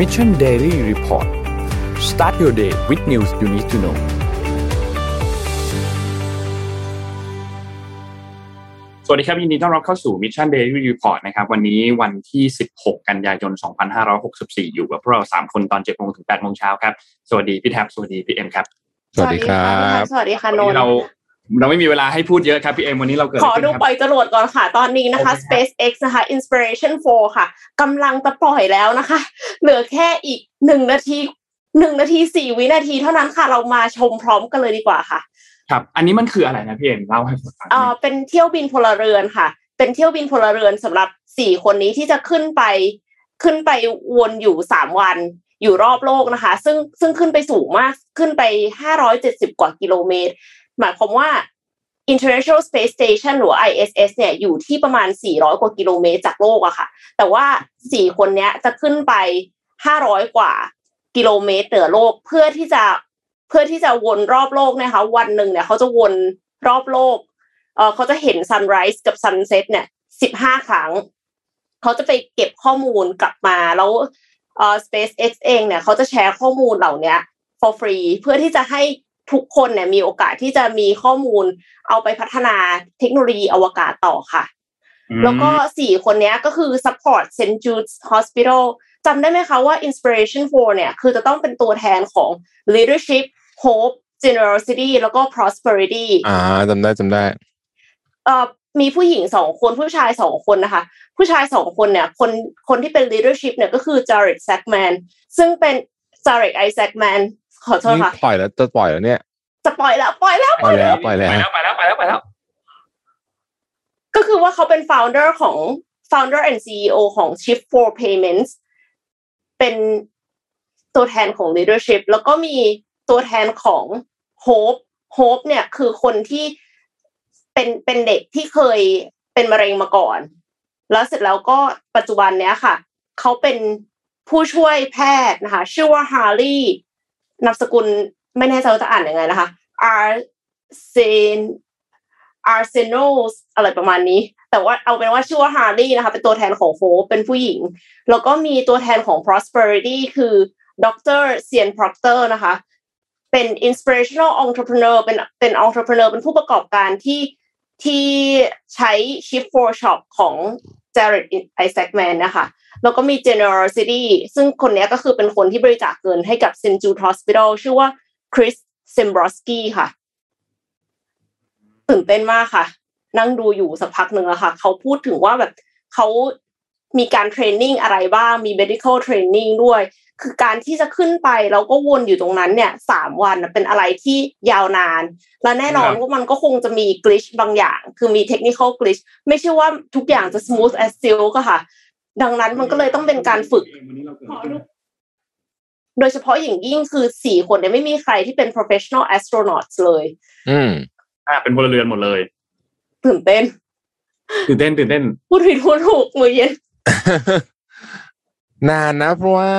Mission Daily Report start your day with news you need to know สวัสดีครับ ยินดีต้อนรับเข้าสู่ Mission Daily Report นะครับ วันนี้วันที่ 16 กันยายน 2564 อยู่กับพวกเรา 3 คนตอน7โมงถึง8โมงเช้าครับ สวัสดีพี่แท็บ สวัสดีพี่เอ็มครับ สวัสดีครับ สวัสดีค่ะวันนนี้นท์เรา เราไม่มีเวลาให้พูดเยอะครับพี่เอ็มวันนี้เราเกิดขออะไรดูขึ้นคปล่รับอยจรวดก่อนค่ะ ตอนนี้นะคะโอเคครับ SpaceX นะคะ Inspiration 4 ค่ะกำลังจะปล่อยแล้วนะคะ เหลือแค่อีกหนึ่งนาทีหนึ่งนาทีสี่วินาทีเท่านั้นค่ะ เรามาชมพร้อมกันเลยดีกว่าค่ะ ครับ อันนี้มันคืออะไรนะพี่เอ็มเล่าให้ผมฟังหเอ่น่ออยเป็นเที่ยวบินพลเรือนค่ะ เป็นเที่ยวบินพลเรือนสำหรับสี่คนนี้ที่จะขึ้นไปขึ้นไปวนอยู่สามวันอยู่รอบโลกนะคะ ซึ่งซึ่งขึ้นไปสูงมากขึ้นไปห้าร้อยเจ็ดสิบกว่ากิโลเมตร หมายความว่า International Space Station หรือ ISS เนี่ยอยู่ที่ประมาณ 400 กว่ากิโลเมตรจากโลกอะค่ะ แต่ว่าสี่คนเนี้ยจะขึ้นไป 500 กว่ากิโลเมตรเหนือโลกเพื่อที่จะเพื่อที่จะวนรอบโลกนะคะ วันหนึ่งเนี่ยเขาจะวนรอบโลกเออเขาจะเห็น sunrise กับ sunset เนี่ย 15 ครั้ง เขาจะไปเก็บข้อมูลกลับมาแล้วเออ SpaceX เองเนี่ยเขาจะแชร์ข้อมูลเหล่าเนี้ย for free เพื่อที่จะให้ ทุกคนเนี่ยมีโอกาสที่จะมีข้อมูลเอาไปพัฒนาเทคโนโลยีอวกาศต่อค่ะอืมแล้วก็สี่คนเนี้ยก็คือ support St. Jude's Hospital จำได้ไหมคะว่า Inspiration 4เนี่ยคือจะต้องเป็นตัวแทนของ leadership hope generosity แล้วก็ prosperity อ่าจำได้จำได้เอ่อมีผู้หญิงสองคนผู้ชายสองคนนะคะ ผู้ชายสองคนเนี่ยคนคนที่เป็น leadership เนี่ยก็คือ Jared Sackman ซึ่งเป็น Jared I Sackman ขอโทษนี่ค่ะปล่อยแล้วจะปล่อยแล้วเนี่ย จะปล่อยแล้วปล่อยแล้วปล่อยแล้วปล่อยไปแล้วแล้วไปแล้วไปแล้วไปแล้ว ก็คือว่าเขาเป็น founder ของ founder and CEO ของ Shift for Payments เป็นตัวแทนของ leadership แล้วก็มีตัวแทนของ Hope Hope เนี่ยคือคนที่เป็นเป็นเด็กที่เคยเป็นมะเร็งมาก่อน แล้วเสร็จแล้วก็ปัจจุบันเนี้ยค่ะ เขาเป็นผู้ช่วยแพทย์นะคะ ชื่อว่าฮาร์ลี นามสกุลไม่แน่ใจว่าจะอ่านยังไงนะคะ Arceneaux อะไรประมาณนี้ แต่ว่าเอาเป็นว่าชื่อว่าฮาร์ลีนะคะ เป็นตัวแทนของโฮเป็นผู้หญิง แล้วก็มีตัวแทนของ prosperity คือดรเซียน proctor นะคะ เป็น inspirational entrepreneur เป็นเป็น entrepreneur เป็นผู้ประกอบการที่ ที่ใช้ shift for shop ของ Jared Isaacman นะคะแล้วก็มี generosity ซึ่งคนนี้ก็คือเป็นคนที่บริจาคเงินให้กับ St. Jude Hospital ชื่อว่า Chris s i m b r o s k i ค่ะ ตื่นเต้นมากค่ะ นั่งดูอยู่สักพักหนึ่งอะค่ะ เขาพูดถึงว่าแบบเขา มีการเทรนนิ่งอะไรบ้างมี medical training ด้วย คือการที่จะขึ้นไปแล้วก็วนอยู่ตรงนั้นเนี่ยสามวันน่ะเป็นอะไรที่ยาวนาน และแน่นอนครับว่ามันก็คงจะมี glitch บางอย่าง คือมี technical glitch ไม่ใช่ว่าทุกอย่างจะ smooth as silk อะค่ะ ดังนั้นมันก็เลยต้องเป็นการฝึกวันนี้เราเกิดอะไรขึ้นโดยเฉพาะอย่างยิ่งคือสี่คนเนี่ยไม่มีใครที่เป็น professional astronauts เลย อืมอ่าเป็นพลเรือนหมดเลยตื่นเต้นตื่นเต้นตื่นเต้นพูดผิดพูดถูกมือเย็น นานนะ เพราะว่า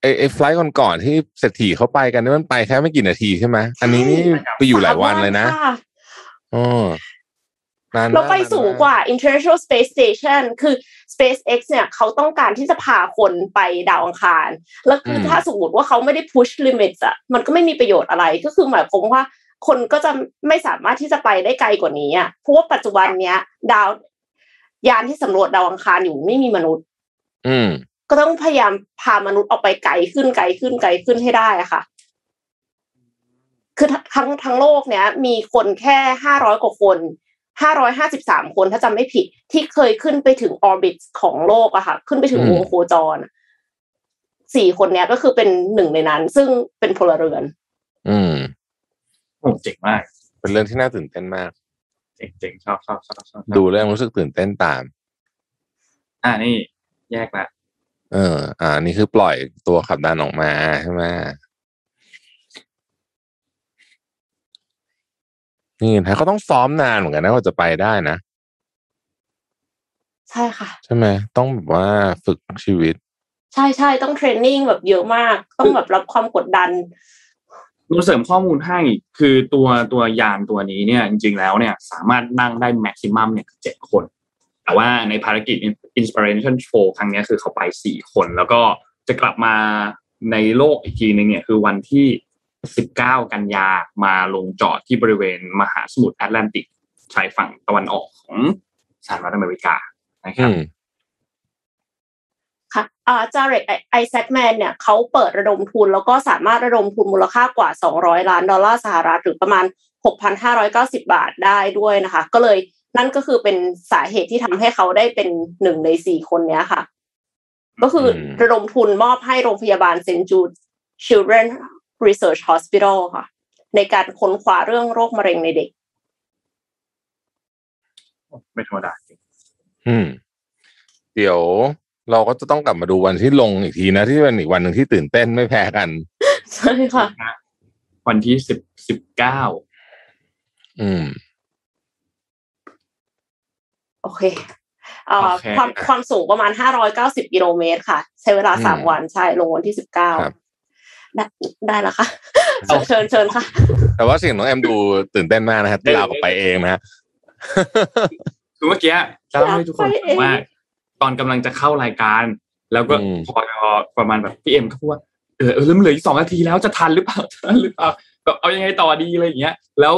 ไอ้ไอ้ไฟล์ก่อนๆที่เศรษฐีเขาไปกันนี่มันไปแค่ไม่กี่นาทีใช่ไหมอันนี้นี่ไปอยู่หลายวันเลยนะสามค่อ๋อนานมากเราไปนนมสูงกว่า International Space Station คือ SpaceX เนี่ยเขาต้องการที่จะพาคนไปดาวอังคาร แล้วคือถ้าสมมติว่าเขาไม่ได้ push limits อะมันก็ไม่มีประโยชน์อะไรก็คือหมายความว่าคนก็จะไม่สามารถที่จะไปได้ไกลกว่านี้อะเพราะว่าปัจจุบันเนี้ย ดาว ยานที่สำรวจดาวอังคารอยู่ไม่มีมนุษย์ อืม ก็ต้องพยายามพามนุษย์ออกไปไกลขึ้นไกลขึ้นไกลขึ้นให้ได้อะค่ะ คือทั้งทั้งโลกเนี้ย มีคนแค่ห้าร้อยกว่าคนห้าร้อยห้าสิบสามคนถ้าจำไม่ผิด ที่เคยขึ้นไปถึงออร์บิทของโลกอะค่ะ ขึ้นไปถึงอืมวงโคจรอะสี่คนเนี้ยก็คือเป็นหนึ่งในนั้น ซึ่งเป็นพลเรือน อืมโอ้เจ๋งมาก เป็นเรื่องที่น่าตื่นเต้นมาก เจ๋งเจ๋งชอบชอบชอบชอบดูเรื่องรู้สึกตื่นเต้นตาม อ่านี่แยกละเออ อ่า นี่คือปล่อยตัวขับดันออกมาใช่ไหมนี่ถ้าเขาต้องซ้อมนานเหมือนกันนะกว่าจะไปได้นะ ใช่ค่ะ ใช่ไหมต้องแบบว่าฝึกชีวิต ใช่ใช่ต้องเทรนนิ่งแบบเยอะมาก ต้องแบบรับความกดดัน นูเสริมข้อมูลให้คือตัวตัวยานตัวนี้เนี่ยจริงๆแล้วเนี่ยสามารถนั่งได้แม็กซิมัมเนี่ยเจ็ดคน แต่ว่าในภารกิจ Inspiration Show ครั้งนี้คือเขาไปสี่คน แล้วก็จะกลับมาในโลกอีกทีนึงเนี่ยคือวันที่ 19 กันยามาลงจอดที่บริเวณมหาสมุทรแอตแลนติกชายฝั่งตะวันออกของสหรัฐอเมริกานะครับ ค่ะอ่าจาเรกไอแซคแมนเนี่ยเขาเปิดระดมทุนแล้วก็สามารถระดมทุนมูลค่ากว่า 200 ล้านดอลลาร์สหรัฐหรือประมาณ 6,590 บาทได้ด้วยนะคะ ก็เลยนั่นก็คือเป็นสาเหตุที่ทำให้เขาได้เป็นหนึ่งในสี่คนเนี้ยค่ะ ก็คืออมระดมทุนมอบให้โรงพยาบาลเซนจูด Children Research Hospital ค่ะ ในการค้นคว้าเรื่องโรคมะเร็งในเด็ก ไม่ธรรมดาจริงอืม เดี๋ยว เราก็จะต้องกลับมาดูวันที่ลงอีกทีนะ ที่เป็นอีกวันหนึ่งที่ตื่นเต้นไม่แพ้กัน ใช่ค่ะ วันที่สิบสิบเก้าอืม โอเคเอ่อโอเคความความสูงประมาณ590กิโลเมตรค่ะ ใช้เวลาอืมสามวันใช่ลงวันที่ครับ19ได้ได้แล้วค่ะเชิญเชิญค่ะ แต่ว่าเสียงน้องแอมดูตื่นเต้นมากนะฮะที่ลาวกับไปเองนะฮะคือเมื่อกี้จะเล่าให้ทุกคนอยากไปเองฟังว่า ตอนกำลังจะเข้ารายการ แล้วก็อืมพอประมาณแบบพี่เอ็มก็พูดว่าเออเออเริ่มเหลืออีกสองนาทีแล้วจะทันหรือเปล่าจะทันหรือเปล่าแบบเอายังไงต่อดีอะไรอย่างเงี้ย แล้ว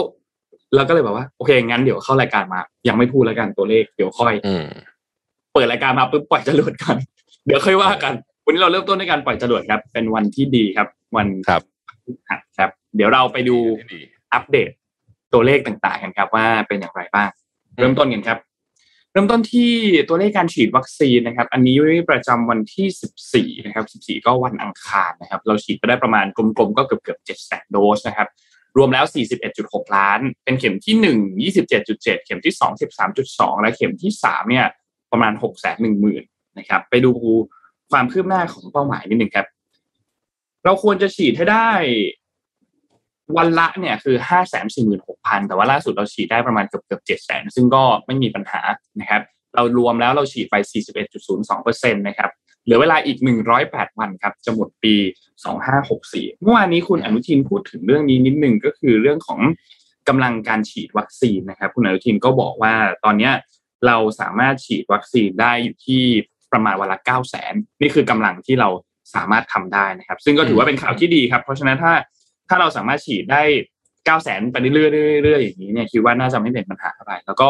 เราก็เลยแบบว่าโอเคงั้นเดี๋ยวเข้ารายการมา ยังไม่พูดแล้วกันตัวเลขเดี๋ยวค่อยอืมเปิดรายการมาปุ๊บปล่อยจรวดกัน เดี๋ยวค่อยว่ากัน วันนี้เราเริ่มต้นด้วยการปล่อยจรวดครับ เป็นวันที่ดีครับ วันครับพฤหัสครับ เดี๋ยวเราไปดูอัปเดตตัวเลขต่างๆกันครับ ว่าเป็นอย่างไรบ้าง เริ่มต้นกันครับเริ่มต้นที่ตัวเลขการฉีดวัคซีนนะครับ อันนี้ประจำวันที่ 14 นะครับ 14 ก็วันอังคารนะครับ เราฉีดไปได้ประมาณกลมๆ ก็เกือบเกือบ7แสนโดสนะครับ รวมแล้ว 41.6 ล้าน เป็นเข็มที่ 1 27.7 เข็มที่ 2 13.2 และเข็มที่ 3 เนี่ย ประมาณ 6 1 0 0 0 0นะครับ ไปดูความคืบหน้าของเป้าหมายนิดหนึ่งครับ เราควรจะฉีดให้ได้ วันละเนี่ยคือห้าแสนสี่หมื่นหกพันแต่ว่าล่าสุดเราฉีดได้ประมาณเกือบเกือบเจ็ดแสนซึ่งก็ไม่มีปัญหานะครับ เรารวมแล้วเราฉีดไปสี่สิบเอ็ดจุดศูนย์สองเปอร์เซ็นตนะครับเหลือเวลาอีกหนึ่งร้อยแปดวันครับจะหมดปีสองห้าหกสี่เมื่อวานนี้คุณอนุทินพูดถึงเรื่องนี้นิดนึงก็คือเรื่องของกำลังการฉีดวัคซีนนะครับ คุณอนุทินก็บอกว่าตอนเนี้ยเราสามารถฉีดวัคซีนได้อยู่ที่ประมาณวันละเก้าแสนนี่คือกำลังที่เราสามารถทำได้นะครับ ซึ่งก็ถือว่าเป็นข่าวที่ดีครับ เพราะฉะนั้นถ้า ถ้าเราสามารถฉีดได้เก้าแสนไปเรื่อยๆเรื่อยๆอย่างนี้เนี่ยคิดว่าน่าจะไม่เป็นปัญหาอะไร แล้วก็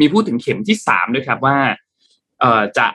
มีพูดถึงเข็มที่สามด้วยครับว่าเอ่อจะ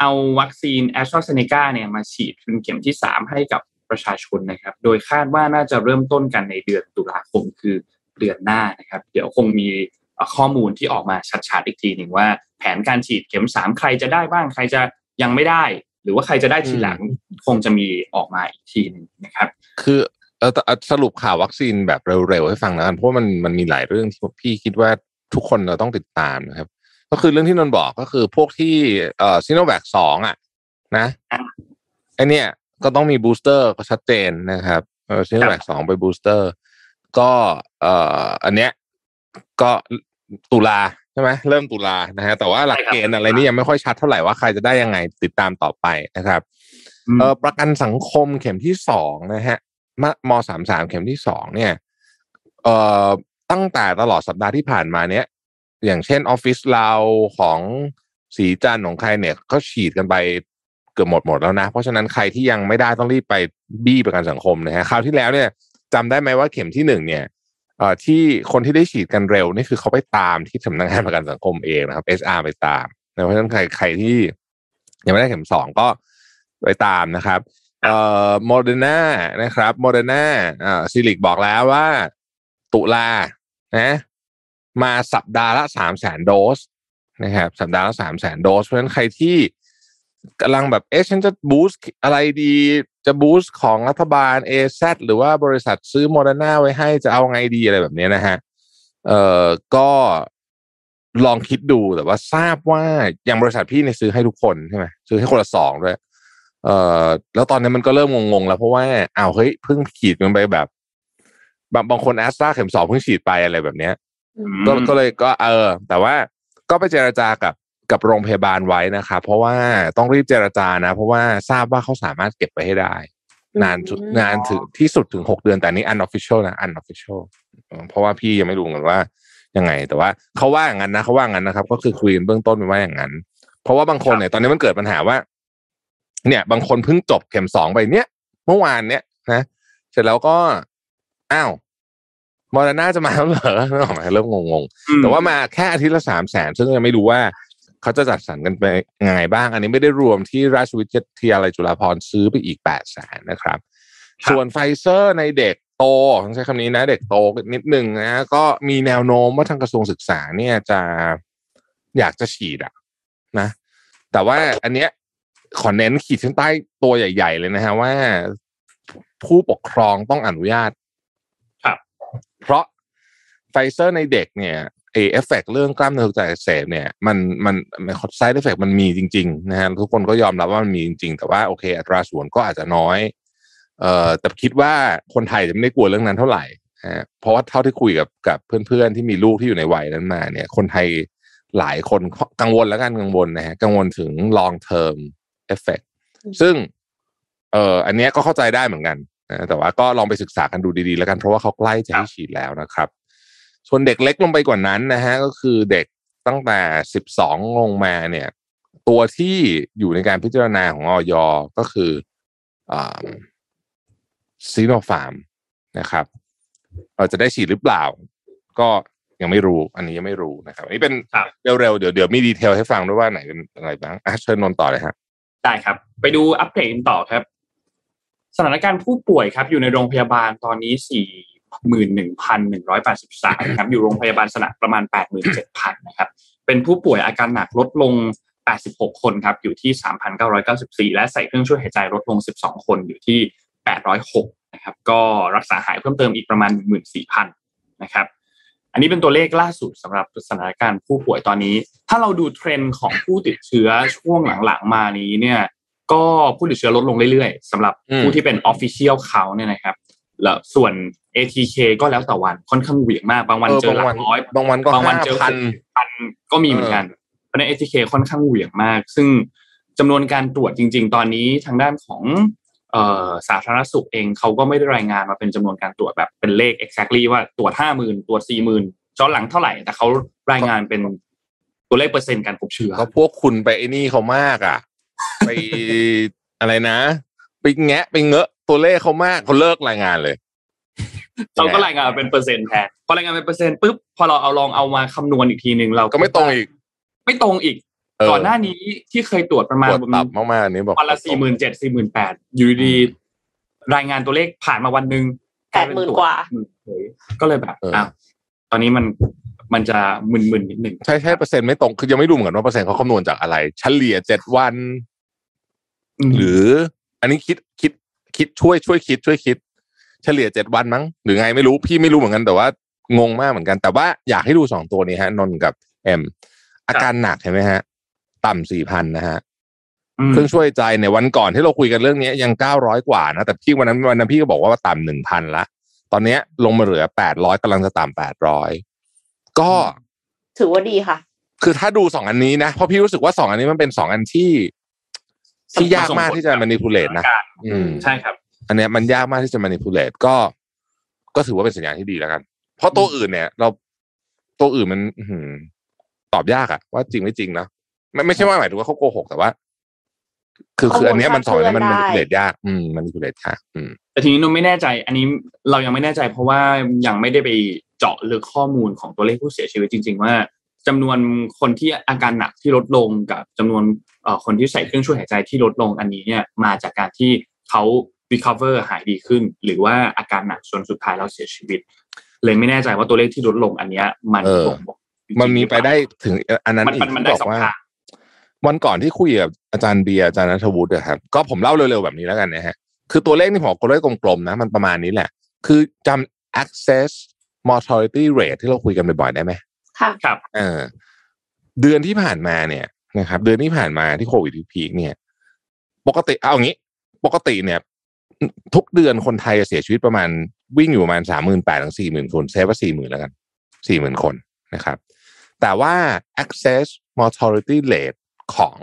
เอาวัคซีนแอสตราเซเนกาเนี่ยมาฉีดเป็นเข็มที่สามให้กับประชาชนนะครับ โดยคาดว่าน่าจะเริ่มต้นกันในเดือนตุลาคมคือเดือนหน้านะครับ เดี๋ยวคงมีเอ่อข้อมูลที่ออกมาชัดๆอีกทีหนึ่งว่า แผนการฉีดเข็มสามใครจะได้บ้างใครจะยังไม่ได้ หรือว่าใครจะได้ทีหลังคงจะมีออกมาอีกทีหนึ่งนะครับ คือ เออแต่เอาสรุปข่าววัคซีนแบบเร็วๆให้ฟังนะกันเพราะว่ามันมันมีหลายเรื่องที่พี่คิดว่าทุกคนเราต้องติดตามนะครับ ก็คือเรื่องที่นนท์บอกก็คือพวกที่เอ่อซีโนแวคสองอะนะอะไอเนี้ยก็ต้องมี booster ก็ชัดเจนนะครับเออซีโนแวคสองไป booster ก็เอ่ออันเนี้ยก็ตุลาใช่ไหมเริ่มตุลานะฮะแต่ว่าหลักเกณฑ์อะไรนี่ยังไม่ค่อยชัดเท่าไหร่ว่าใครจะได้ยังไงติดตามต่อไปนะครับเออประกันสังคมเข็มที่สองนะฮะ มมสามสามเข็มที่สองเนี่ยเอ่อตั้งแต่ตลอดสัปดาห์ที่ผ่านมาเนี้ยอย่างเช่นออฟฟิศเราของสีจันของใครเนี่ยก็ฉีดกันไปเกือบหมดหมดแล้วนะ เพราะฉะนั้นใครที่ยังไม่ได้ต้องรีบไปบี้ประกันสังคมนะฮะคราวที่แล้วเนี่ยจำได้ไหมว่าเข็มที่หนึ่งเนี่ยเอ่อที่คนที่ได้ฉีดกันเร็วนี่คือเขาไปตามที่สำนักงานประกันสังคมเองนะครับ HR ไปตามเพราะฉะนั้นใครใครที่ยังไม่ได้เข็มสองก็ไปตามนะครับ เอ่อโมเดอร์นานะครับโมเดอร์นาอ่าซิลลิคบอกแล้วว่า ตุลานะมาสัปดาห์ละสามแสนโดสนะครับ สัปดาห์ละสามแสนโดส เพราะฉะนั้นใครที่กำลังแบบเอ๊ะฉันจะ boost อะไรดีจะ boost ของรัฐบาล a อซหรือว่าบริษัทซื้อโมเดอร์นาไว้ให้จะเอาไงดีอะไรแบบนี้นะฮะเอ่อก็ลองคิดดูแต่ว่าทราบว่าอย่างบริษัทพี่เนี่ยซื้อให้ทุกคนใช่ไหมซื้อให้คนละสองด้วย เอ่อแล้วตอนนี้มันก็เริ่มงงๆแล้วเพราะว่าอ้าวเฮ้ยเพิ่งฉีดกันไปแบบบางบางคนแอสตราเข็มสองเพิ่งฉีดไปอะไรแบบเนี้ยก็ก็เลยก็เออ แต่ว่าก็ไปเจรจากับกับโรงพยาบาลไว้นะครับเพราะว่าต้องรีบเจรจานะ เพราะว่าทราบว่าเขาสามารถเก็บไปให้ได้ นานสุดอืมนานถึงที่สุดถึงหกเดือนแต่อันนี้ unofficial นะ unofficial เออเพราะว่าพี่ยังไม่รู้เหมือนกันว่ายังไง แต่ว่าเขาว่าอย่างนั้นนะเขาว่าอย่างนั้นนะครับ ก็คือคุยกันเบื้องต้นไปว่าอย่างนั้น เพราะว่าบางคนเนี่ยตอนนี้มันเกิดปัญหาว่า เนี่ยบางคนเพิ่งจบเข็มสองไปเนี้ยเมื่อวานเนี้ยนะเสร็จแล้วก็อ้าวมอร์นาจะมาแล้วเหรอเริ่มเริ่มงงๆ แต่ว่ามาแค่อาทิตย์ละสามแสนซึ่งยังไม่รู้ว่าเขาจะจัดสรรกันไปยังไงบ้าง อันนี้ไม่ได้รวมที่ราชวิทยาลัยจุฬาภรณ์ซื้อไปอีกแปดแสนนะครับ ส่วนไฟเซอร์ในเด็กโตต้องใช้คำนี้นะ เด็กโตนิดหนึ่งนะก็มีแนวโน้มว่าทางกระทรวงศึกษาเนี่ยจะอยากจะฉีดอะนะ แต่ว่าอันเนี้ย ขอเน้นขีดเส้นใต้ตัวใหญ่ ๆ เลยนะฮะว่า ผู้ปกครองต้องอนุญาต ครับ เพราะไฟเซอร์ในเด็กเนี่ยเอเอฟเฟกเรื่องกล้ามเนื้อหัวใจอักเสบเนี่ยมันมัน side effect มันมีจริงๆนะฮะทุกคนก็ยอมรับว่ามันมีจริง ๆ แต่ว่าโอเค อัตราส่วนก็อาจจะน้อย เอ่อแต่คิดว่าคนไทยจะไม่ได้กลัวเรื่องนั้นเท่าไหร่ฮะเพราะว่าเท่าที่คุยกับกับเพื่อนๆที่มีลูกที่อยู่ในวัยนั้นมาเนี่ย คนไทยหลายคนกังวลแล้วกันกังวลนะฮะกังวลถึง long term effect ซึ่งเอ่ออันเนี้ยก็เข้าใจได้เหมือนกันนะแต่ว่าก็ลองไปศึกษากันดูดีๆ แล้วกัน เพราะว่าเขาใกล้จะให้ฉีดแล้วนะครับ ส่วนเด็กเล็กลงไปกว่านั้นนะฮะ ก็คือเด็กตั้งแต่สิบสองลงมาเนี่ย ตัวที่อยู่ในการพิจารณาของออยก็คือซีโนฟาร์มนะครับ เราจะได้ฉีดหรือเปล่า ก็ยังไม่รู้ อันนี้ยังไม่รู้นะครับอันนี้เป็นครับเร็วๆเดี๋ยวเดี๋ยวมีดีเทลให้ฟังด้วยว่าไหนเป็นอะไรบ้างอะเชิญนนท์ต่อเลยฮะ ได้ครับ ไปดูอัปเดตกันต่อครับ สถานการณ์ผู้ป่วยครับ อยู่ในโรงพยาบาลตอนนี้สี่หมื่นหนึ่งพันหนึ่งร้อยแปดสิบสามครับ อยู่โรงพยาบาลสนามประมาณแปดหมื่นเจ็ดพันนะครับ เป็นผู้ป่วยอาการหนักลดลง86คนครับ อยู่ที่3,994และใส่เครื่องช่วยหายใจลดลง12คนอยู่ที่806นะครับ ก็รักษาหายเพิ่มเติมอีกประมาณ14,000นะครับ อันนี้เป็นตัวเลขล่าสุดสำหรับสถานการณ์ผู้ป่วยตอนนี้ ถ้าเราดูเทรนด์ของผู้ติดเชื้อช่วงหลังๆมานี้เนี่ยก็ผู้ติดเชื้อลดลงเรื่อยๆสำหรับอืมผู้ที่เป็น Official เขาเนี่ยนะครับแล้วส่วน ATK ก็แล้วแต่วันค่อนข้างเหวี่ยงมากบางวันเออเจอหลับางวักนร้อยบางวันก็บางวันห้าเจอพันพันก็มีเหมือนกันเพราะฉะนั้น ATK ค่อนข้างเหวี่ยงมาก ซึ่งจำนวนการตรวจจริง ๆ ตอนนี้ทางด้านของเอ่อ สาธารณสุขเองเขาก็ไม่ได้รายงานมาเป็นจำนวนการตรวจแบบเป็นเลข exactly ว่าตรวจห้าหมื่นตรวจสี่หมื่นย้อนหลังเท่าไหร่แต่เขารายงานเป็นตัวเลขเปอร์เซ็นต์การพบเชื้อก็พวกคุณไปไอ้นี่เขามากอะ ไปอะไรนะ ไปแงะไปเงอะตัวเลขเขามากเขาเลิกรายงานเลยเขาก็รายงานเป็นเปอร์เซ็นต์แทนพอรายงานเป็นเปอร์เซ็นต์ปุ๊บพอเราเอาลองเอามาคำนวณอีกทีหนึ่งเราก็ไม่ตรงอีก ไม่ตรงอีกเออ ก่อนหน้านี้ที่เคยตรวจประมาณปวดตับมากๆอันนี้บอกวันละสี่หมื่นเจ็ดสี่หมื่นแปดอยู่ดีๆรายงานตัวเลขผ่านมาวันหนึ่งแปดหมื่นกว่าเฮ้ยก็เลยแบบอ้าวตอนนี้มันมันจะมึนๆนิดหนึ่งใช่ใช่เปอร์เซ็นต์ไม่ตรงคือยังไม่รู้เหมือนกันว่าเปอร์เซ็นต์เขาคำนวณจากอะไร เฉลี่ยเจ็ดวันมหรือ อันนี้คิดคิดคิดช่วยช่วยคิด ช่วยคิด เฉลี่ยเจ็ดวันมั้งหรือไงไม่รู้พี่ไม่รู้เหมือนกันแต่ว่างงมากเหมือนกัน แต่ว่าอยากให้ดูสองตัวนี้ฮะ นนท์กับเอ็มอาการหนักเห็นไหมฮะ ต่ำสี่พันนะฮะอืมเครื่องช่วยใจเนี่ยวันก่อนที่เราคุยกันเรื่องนี้ยังเก้าร้อยกว่านะแต่พี่วันนั้นวันนั้นพี่ก็บอกว่าต่ำหนึ่งพันละตอนเนี้ยลงมาเหลือแปดร้อยกำลังจะต่ำแปดร้อยก็ถือว่าดีค่ะ คือถ้าดูสองอันนี้นะเพราะพี่รู้สึกว่าสองอันนี้มันเป็นสองอันที่ ที่ยากมากที่จะ manipulate นะอืมใช่ครับ อันเนี้ยมันยากมากที่จะ manipulate ก็ ก็ถือว่าเป็นสัญญาณที่ดีแล้วกัน เพราะตัวอื่นเนี่ย เราตัวอื่นมัน อื้อหือตอบยากอะว่าจริงไม่จริงนะ ไม่ไม่ใช่ว่าหมายถึงว่าเขาโกหกแต่ว่า คือคืออันเนี้ยมันสอนแล้วมันข้อมูลคลาดเคลื่อน manipulate ยาก อืม manipulate ยากอืมแต่ทีนี้นนไม่แน่ใจ อันนี้เรายังไม่แน่ใจเพราะว่ายังไม่ได้ไปเจาะลึกข้อมูลของตัวเลขผู้เสียชีวิตจริง ๆ ว่าจำนวนคนที่อาการหนักที่ลดลงกับจำนวนเอ่อคนที่ใส่เครื่องช่วยหายใจที่ลดลงอันนี้เนี่ยมาจากการที่เขา recover หายดีขึ้น หรือว่าอาการหนักส่วนสุดท้ายแล้วเสียชีวิต เลยไม่แน่ใจว่าตัวเลขที่ลดลงอันเนี้ยมันเออบ่งบอกจริงๆมันมีไปได้ถึงอันนั้นมันอีมันกมันที่ได้บอกสองว่าทาง วันก่อนที่คุยกับอาจารย์เบียร์อาจารย์นัทวุฒิอะครับก็ผมเล่าเร็วๆแบบนี้แล้วกันนะฮะคือตัวเลขนี่ผมก็เลขกลมๆนะ มันประมาณนี้แหละ คือจำ access mortality rate ที่เราคุยกันบ่อยๆได้ไหมค่ะครับเออเดือนที่ผ่านมาเนี่ยนะครับ เดือนที่ผ่านมาที่โควิดพีคเนี่ย ปกติเอาอย่างนี้ ปกติเนี่ย ทุกเดือนคนไทยจะเสียชีวิตประมาณวิ่งอยู่ประมาณสามหมื่นแปดถึงสี่หมื่นคนเซฟว่าสี่หมื่นแล้วกันสี่หมื่นคนนะครับ แต่ว่า access mortality rate ของ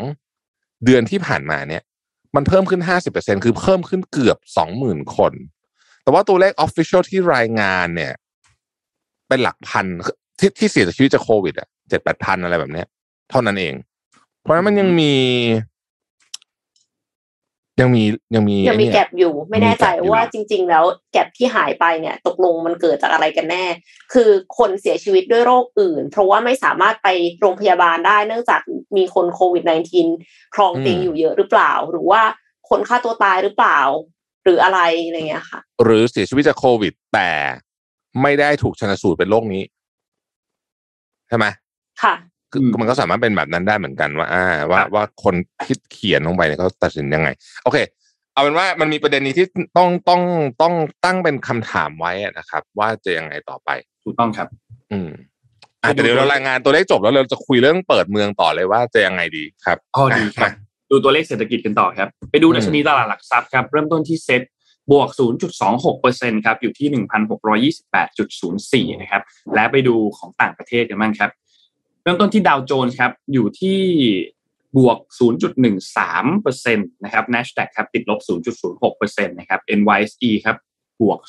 เดือนที่ผ่านมาเนี่ย มันเพิ่มขึ้นห้าสิบเปอร์เซ็นคือเพิ่มขึ้นเกือบ 20,000 คน แต่ว่าตัวเลข official ที่รายงานเนี่ย เป็นหลักพันที่ที่เสียชีวิตจากโควิดอะเจ็ดแปดพันอะไรแบบเนี้ย เท่านั้นเอง เพราะฉะนั้นมันยังมี ยังมียังมียังมีไอ้แกเนี่ลบอยู่ ไม่แน่ใจมีแก็ปอยู่ว่าจริง ๆ แล้วแกลบที่หายไปเนี่ย ตกลงมันเกิดจากอะไรกันแน่ คือคนเสียชีวิตด้วยโรคอื่น เพราะว่าไม่สามารถไปโรงพยาบาลได้เนื่องจากมีคนโควิด -19 ครองเตียงอยู่เยอะหรือเปล่า หรือว่าคนฆ่าตัวตายหรือเปล่า หรืออะไรอะไรเงี้ยค่ะ หรือเสียชีวิตจากโควิด แต่ไม่ได้ถูกชนสูตรเป็นโรคนี้ใช่ไหมค่ะคืออื มมันก็สามารถเป็นแบบนั้นได้เหมือนกันว่า อ่า ว่าครับว่าคนคิดเขียนลงไปเนี่ยเขาตัดสินยังไง โอเค เอาเป็นว่ามันมีประเด็นนี้ที่ต้องต้องต้องตั้งเป็นคำถามไว้อะนะครับ ว่าจะยังไงต่อไปถูกต้องครับ อืมอะแต่เดี๋ยวเรารายงานตัวเลขจบแล้วเราจะคุยเรื่องเปิดเมืองต่อเลยว่าจะยังไงดีครับอ๋อดีครับดูตัวเลขเศรษฐกิจกันต่อครับ ไปดูดัชนีตลาดหลักทรัพย์ครับ เริ่มต้นที่เซ็ตบวก 0.26%ครับ อยู่ที่ 1,628.04 นะครับ และไปดูของต่างประเทศกันบ้างครับเริ่มต้นที่ดาวโจนส์ครับอยู่ที่บวก 0.13%นะครับ NASDAQ ครับติดลบ 0.06%นะครับ NYSE ครับบวก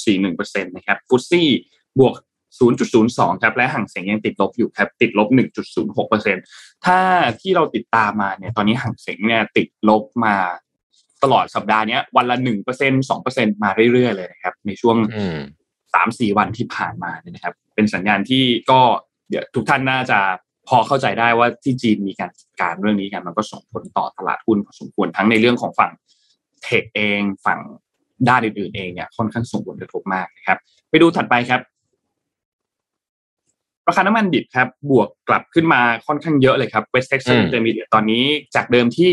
0.41%นะครับฟุตซี่บวก 0.02 ครับและห่างเสียงยังติดลบอยู่ครับติดลบ 1.06%ถ้าที่เราติดตามมาเนี่ยตอนนี้ห่างเสียงเนี่ยติดลบมาตลอดสัปดาห์เนี้ยวันละ 1% 2%มาเรื่อยๆเลยนะครับในช่วงอืมสามสี่วันที่ผ่านมาเนี่ยนะครับ เป็นสัญญาณที่ก็ เดี๋ยวทุกท่านน่าจะพอเข้าใจได้ว่าที่จีนมีการจัดการเรื่องนี้กันมันก็ส่งผลต่อตลาดหุ้นพอสมควรทั้งในเรื่องของฝั่งเทคเองฝั่งด้านอื่นๆเองเนี่ยค่อนข้างส่งผลกระทบมากนะครับ ไปดูถัดไปครับ ราคาน้ำมันดิบครับ บวกกลับขึ้นมาค่อนข้างเยอะเลยครับ West Texas อืม Intermediate ตอนนี้จากเดิมที่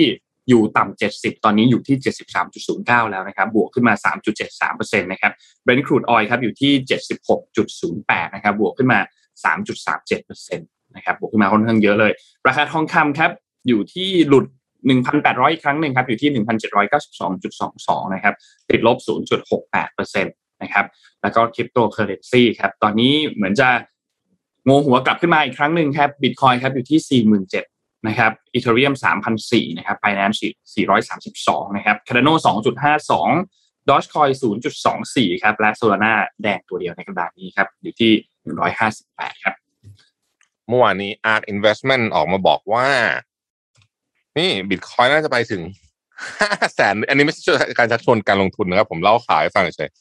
อยู่ต่ำ 70 ตอนนี้อยู่ที่ 73.09 แล้วนะครับ บวกขึ้นมา 3.73%นะครับ Brent crude oil ครับอยู่ที่ 76.08 นะครับ บวกขึ้นมา 3.37%นะครับบวกขึ้นมาค่อนข้างเยอะเลย ราคาทองคำครับอยู่ที่หลุด 1,800 อีกครั้งหนึ่งครับอยู่ที่ 1,792.22 นะครับติดลบ 0.68%นะครับแล้วก็คริปโตเคอเรนซีครับตอนนี้เหมือนจะโงหัวกลับขึ้นมาอีกครั้งหนึ่งครับบิตคอยน์ครับอยู่ที่ 47,000นะครับอีเธอเรียม3,004นะครับไ i แ a น c e 432นะครับคาร์ดาโน2.52ดอชคอย0.24 ครับ และโซลานาแดงตัวเดียวในกระดานนี้ครับ อยู่ที่ 158 ครับ เมื่อวานนี้ ARK Investment ออกมาบอกว่า นี่บิตคอยน์น่าจะไปถึงห้าแสนอันนี้ไม่ใช่การชักชวนการลงทุนนะครับ ผมเล่าข่าวให้ฟังเฉย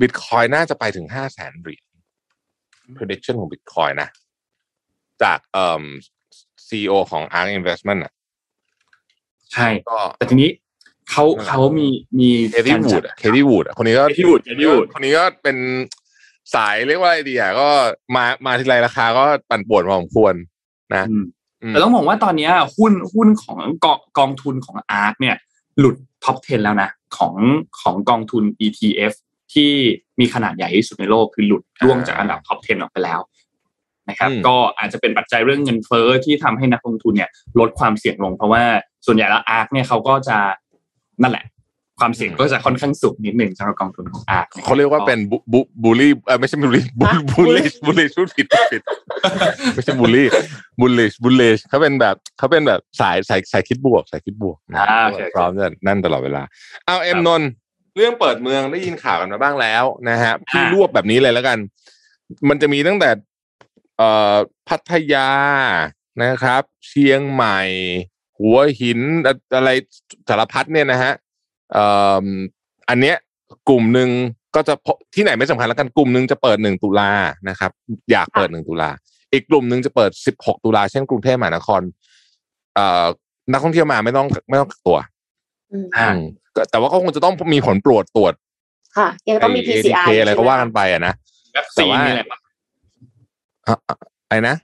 บิตคอยน่าจะไปถึงห้าแสนเหรียญ prediction ของบิตคอยนะ จากเอ่อ CEO ของ ARK Investment อะ ใช่ก็แต่ทีนี้เขาเขามีมีเคที่วูดเคที่วูดคนนี้ก็ Katie Wood Katie Wood คนนี้ก็เป็น สายเรียกว่าอะไรดีอะก็มามาทีไรราคาก็ปั่นป่วนพอสมควรนะอืมอืมแต่ต้องบอกว่าตอนเนี้ยหุ้นหุ้นของกองกองทุนของ ARK เนี่ย หลุด top 10 แล้วนะ ของของกองทุน ETF ที่มีขนาดใหญ่ที่สุดในโลกคือหลุดร่วงจากอันดับ top 10 ออกไปแล้วนะครับอืมก็อาจจะเป็นปัจจัยเรื่องเงินเฟ้อที่ทำให้นักลงทุนเนี่ยลดความเสี่ยงลง เพราะว่าส่วนใหญ่แล้ว ARK เนี่ยเขาก็จะนั่นแหละ ความเสี่ยงก็จะค่อนข้างสูงนิดหนึ่งสำหรับกองทุนของ ARK นะครับเขาเรียกว่าเป็นบุบุบูลลี่เออไม่ใช่บูลลี่บูฮะบูลลี่บูลลี่พูดผิดพูดผิดไม่ใช่บูลลี่บูลลี่บูลลี่เขาเป็นแบบเขาเป็นแบบสายสายสายคิดบวกสายคิดบวกนะอ่าโอเคพร้อมจะนั่นตลอดเวลาเอาเอ็มนนท์เรื่องเปิดเมืองได้ยินข่าวกันมาบ้างแล้วนะฮะพี่รวบแบบนี้เลยแล้วกัน มันจะมีตั้งแต่เอ่อพัทยานะครับ เชียงใหม่ หัวหินอะอะไรสารพัดเนี่ยนะฮะเอ่ออันเนี้ยกลุ่มหนึ่งก็จะพที่ไหนไม่สำคัญแล้วกันกลุ่มหนึ่งจะเปิดหนึ่งตุลานะครับ อยากเปิดหนึ่งตุลาอีกกลุ่มหนึ่งจะเปิดสิบหกตุลาเช่นกรุงเทพมหานครเอ่อนักท่องเที่ยวมาไม่ต้องไม่ต้องกักตัวอืมอ่าอืมก็แต่ว่าก็คงจะต้องมีผลตรวจตรวจ ค่ะ ยังต้องมีไอ้ PCR ATK อะไรก็ใช่หมว่ากันไปอะนะวัคแต่ซีนว่านี่แหละอะอะไอ้นะ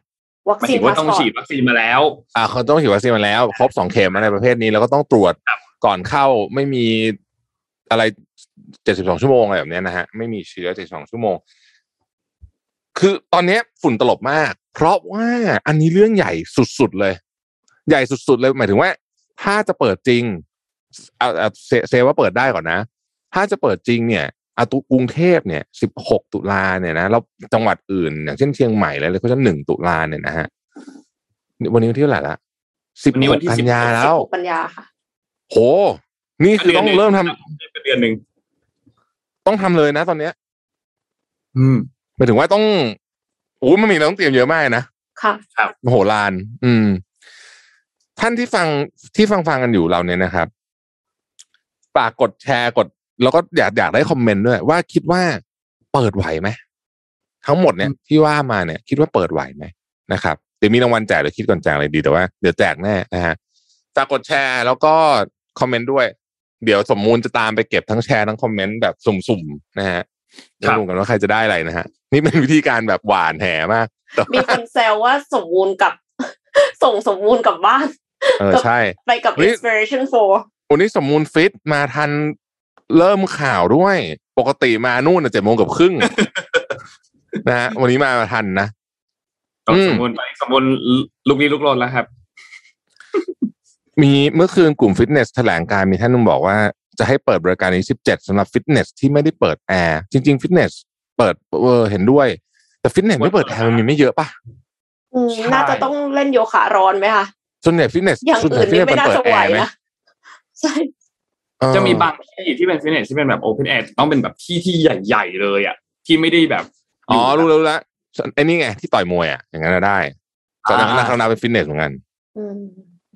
วัคหมายซีนถึงว่าพาสต้องปอร์ฉีดตวัคซีนมาแล้ว อ่าเขาต้องฉีดวัคซีนมาแล้ว ครบสองเข็มอะไรประเภทนี้แล้วก็ต้องตรวจครับ ก่อนเข้าไม่มีอะไรเจ็ดสิบสองชั่วโมงอะไรแบบเนี้ยนะฮะไม่มีเชื้อเจ็ดสองชั่วโมง คือตอนเนี้ยฝุ่นตลบมาก เพราะว่าอันนี้เรื่องใหญ่สุดๆเลย ใหญ่สุดๆเลยหมายถึงว่า ถ้าจะเปิดจริงเอาเอาเซเซว่าเปิดได้ก่อนนะ ถ้าจะเปิดจริงเนี่ยอาตุกรุงเทพเนี่ยสิบหกตุลาเนี่ยนะแล้วจังหวัดอื่น อย่างเช่นเชียงใหม่อะไรเลยเขาจะหนึ่งตุลาเนี่ยนะฮะวันนี้วันที่เท่าไหร่ละสิบวันนี้วันที่กัน16ยาแล้วปัญญาค่ะ โห นี่คือต้องเริ่มทำเป็นเดือนหนึ่งต้องทำเลยนะตอนเนี้ย อืมหมายถึงว่าต้องโอ้มันมีอะไรต้องเตรียมเยอะมากนะค่ะโหฬารอืม ท่านที่ฟังที่ฟังฟังกันอยู่เราเนี่ยนะครับฝากกดแชร์กด แล้วก็อยากอยากได้คอมเมนต์ด้วย ว่าคิดว่าเปิดไหวไหมทั้งหมดเนี่ยที่ว่ามาเนี่ย คิดว่าเปิดไหวไหมนะครับเดี๋ยวมีรางวัลแจกเดี๋ยวคิดก่อนแจกอะไรดีแต่ว่าเดี๋ยวแจกแน่นะฮะฝากกดแชร์แล้วก็ คอมเมนต์ด้วย เดี๋ยวสมมูลจะตามไปเก็บทั้งแชร์ทั้งคอมเมนต์แบบสุ่มๆนะฮะครัไม่บรู้กันว่าใครจะได้อะไรนะฮะ นี่เป็นวิธีการแบบหวานแหมากแต่มีว่าคนแซวว่าสมบูรณ์กับ ส่งสมบูรณ์กลับบ้าน เออใช่ ไปกับเฮ้ย inspiration 4วันนี้สมมูลฟิตมาทันเริ่มข่าวด้วย ปกติมานู่นเจ็ดโมงกับครึ่งนะฮะวันนี้มาทันนะต้องอืมสมบูรณ์ไปสมบูรณ์ลุกนี้ลุกลนแล้วครับ มีเมื่อคืนกลุ่มฟิตเนสแถลงการมีท่านหนึงบอกว่าจะให้เปิดบริการนี้ 17สำหรับฟิตเนสที่ไม่ได้เปิดแอร์จริง ๆ ฟิตเนสเปิดเออเห็นด้วย แต่ฟิตเนสไม่เปิดแอร์มันมีไม่เยอะป่ะอืมใช่น่าจะต้องเล่นโยคะร้อนไหมคะส่วนใหญ่ฟิตเนสอย่างส่วนใหญ่อื่นฟิตนี่เนสไม่มันน่าเปิดจะแอไหวร์ไหมนะใช่เออจะมีบางที่ที่เป็นฟิตเนสที่เป็นแบบ open air ต้องเป็นแบบที่ที่ใหญ่ๆเลยอะ ที่ไม่ได้แบบอ๋ออยู่รู้แล้วรู้แล้วไอ้นี่ไงที่ต่อยมวยอะอย่างนั้นนะได้ก็อย่างนั้นเขานับเป็นฟิตเนสเหมือนกัน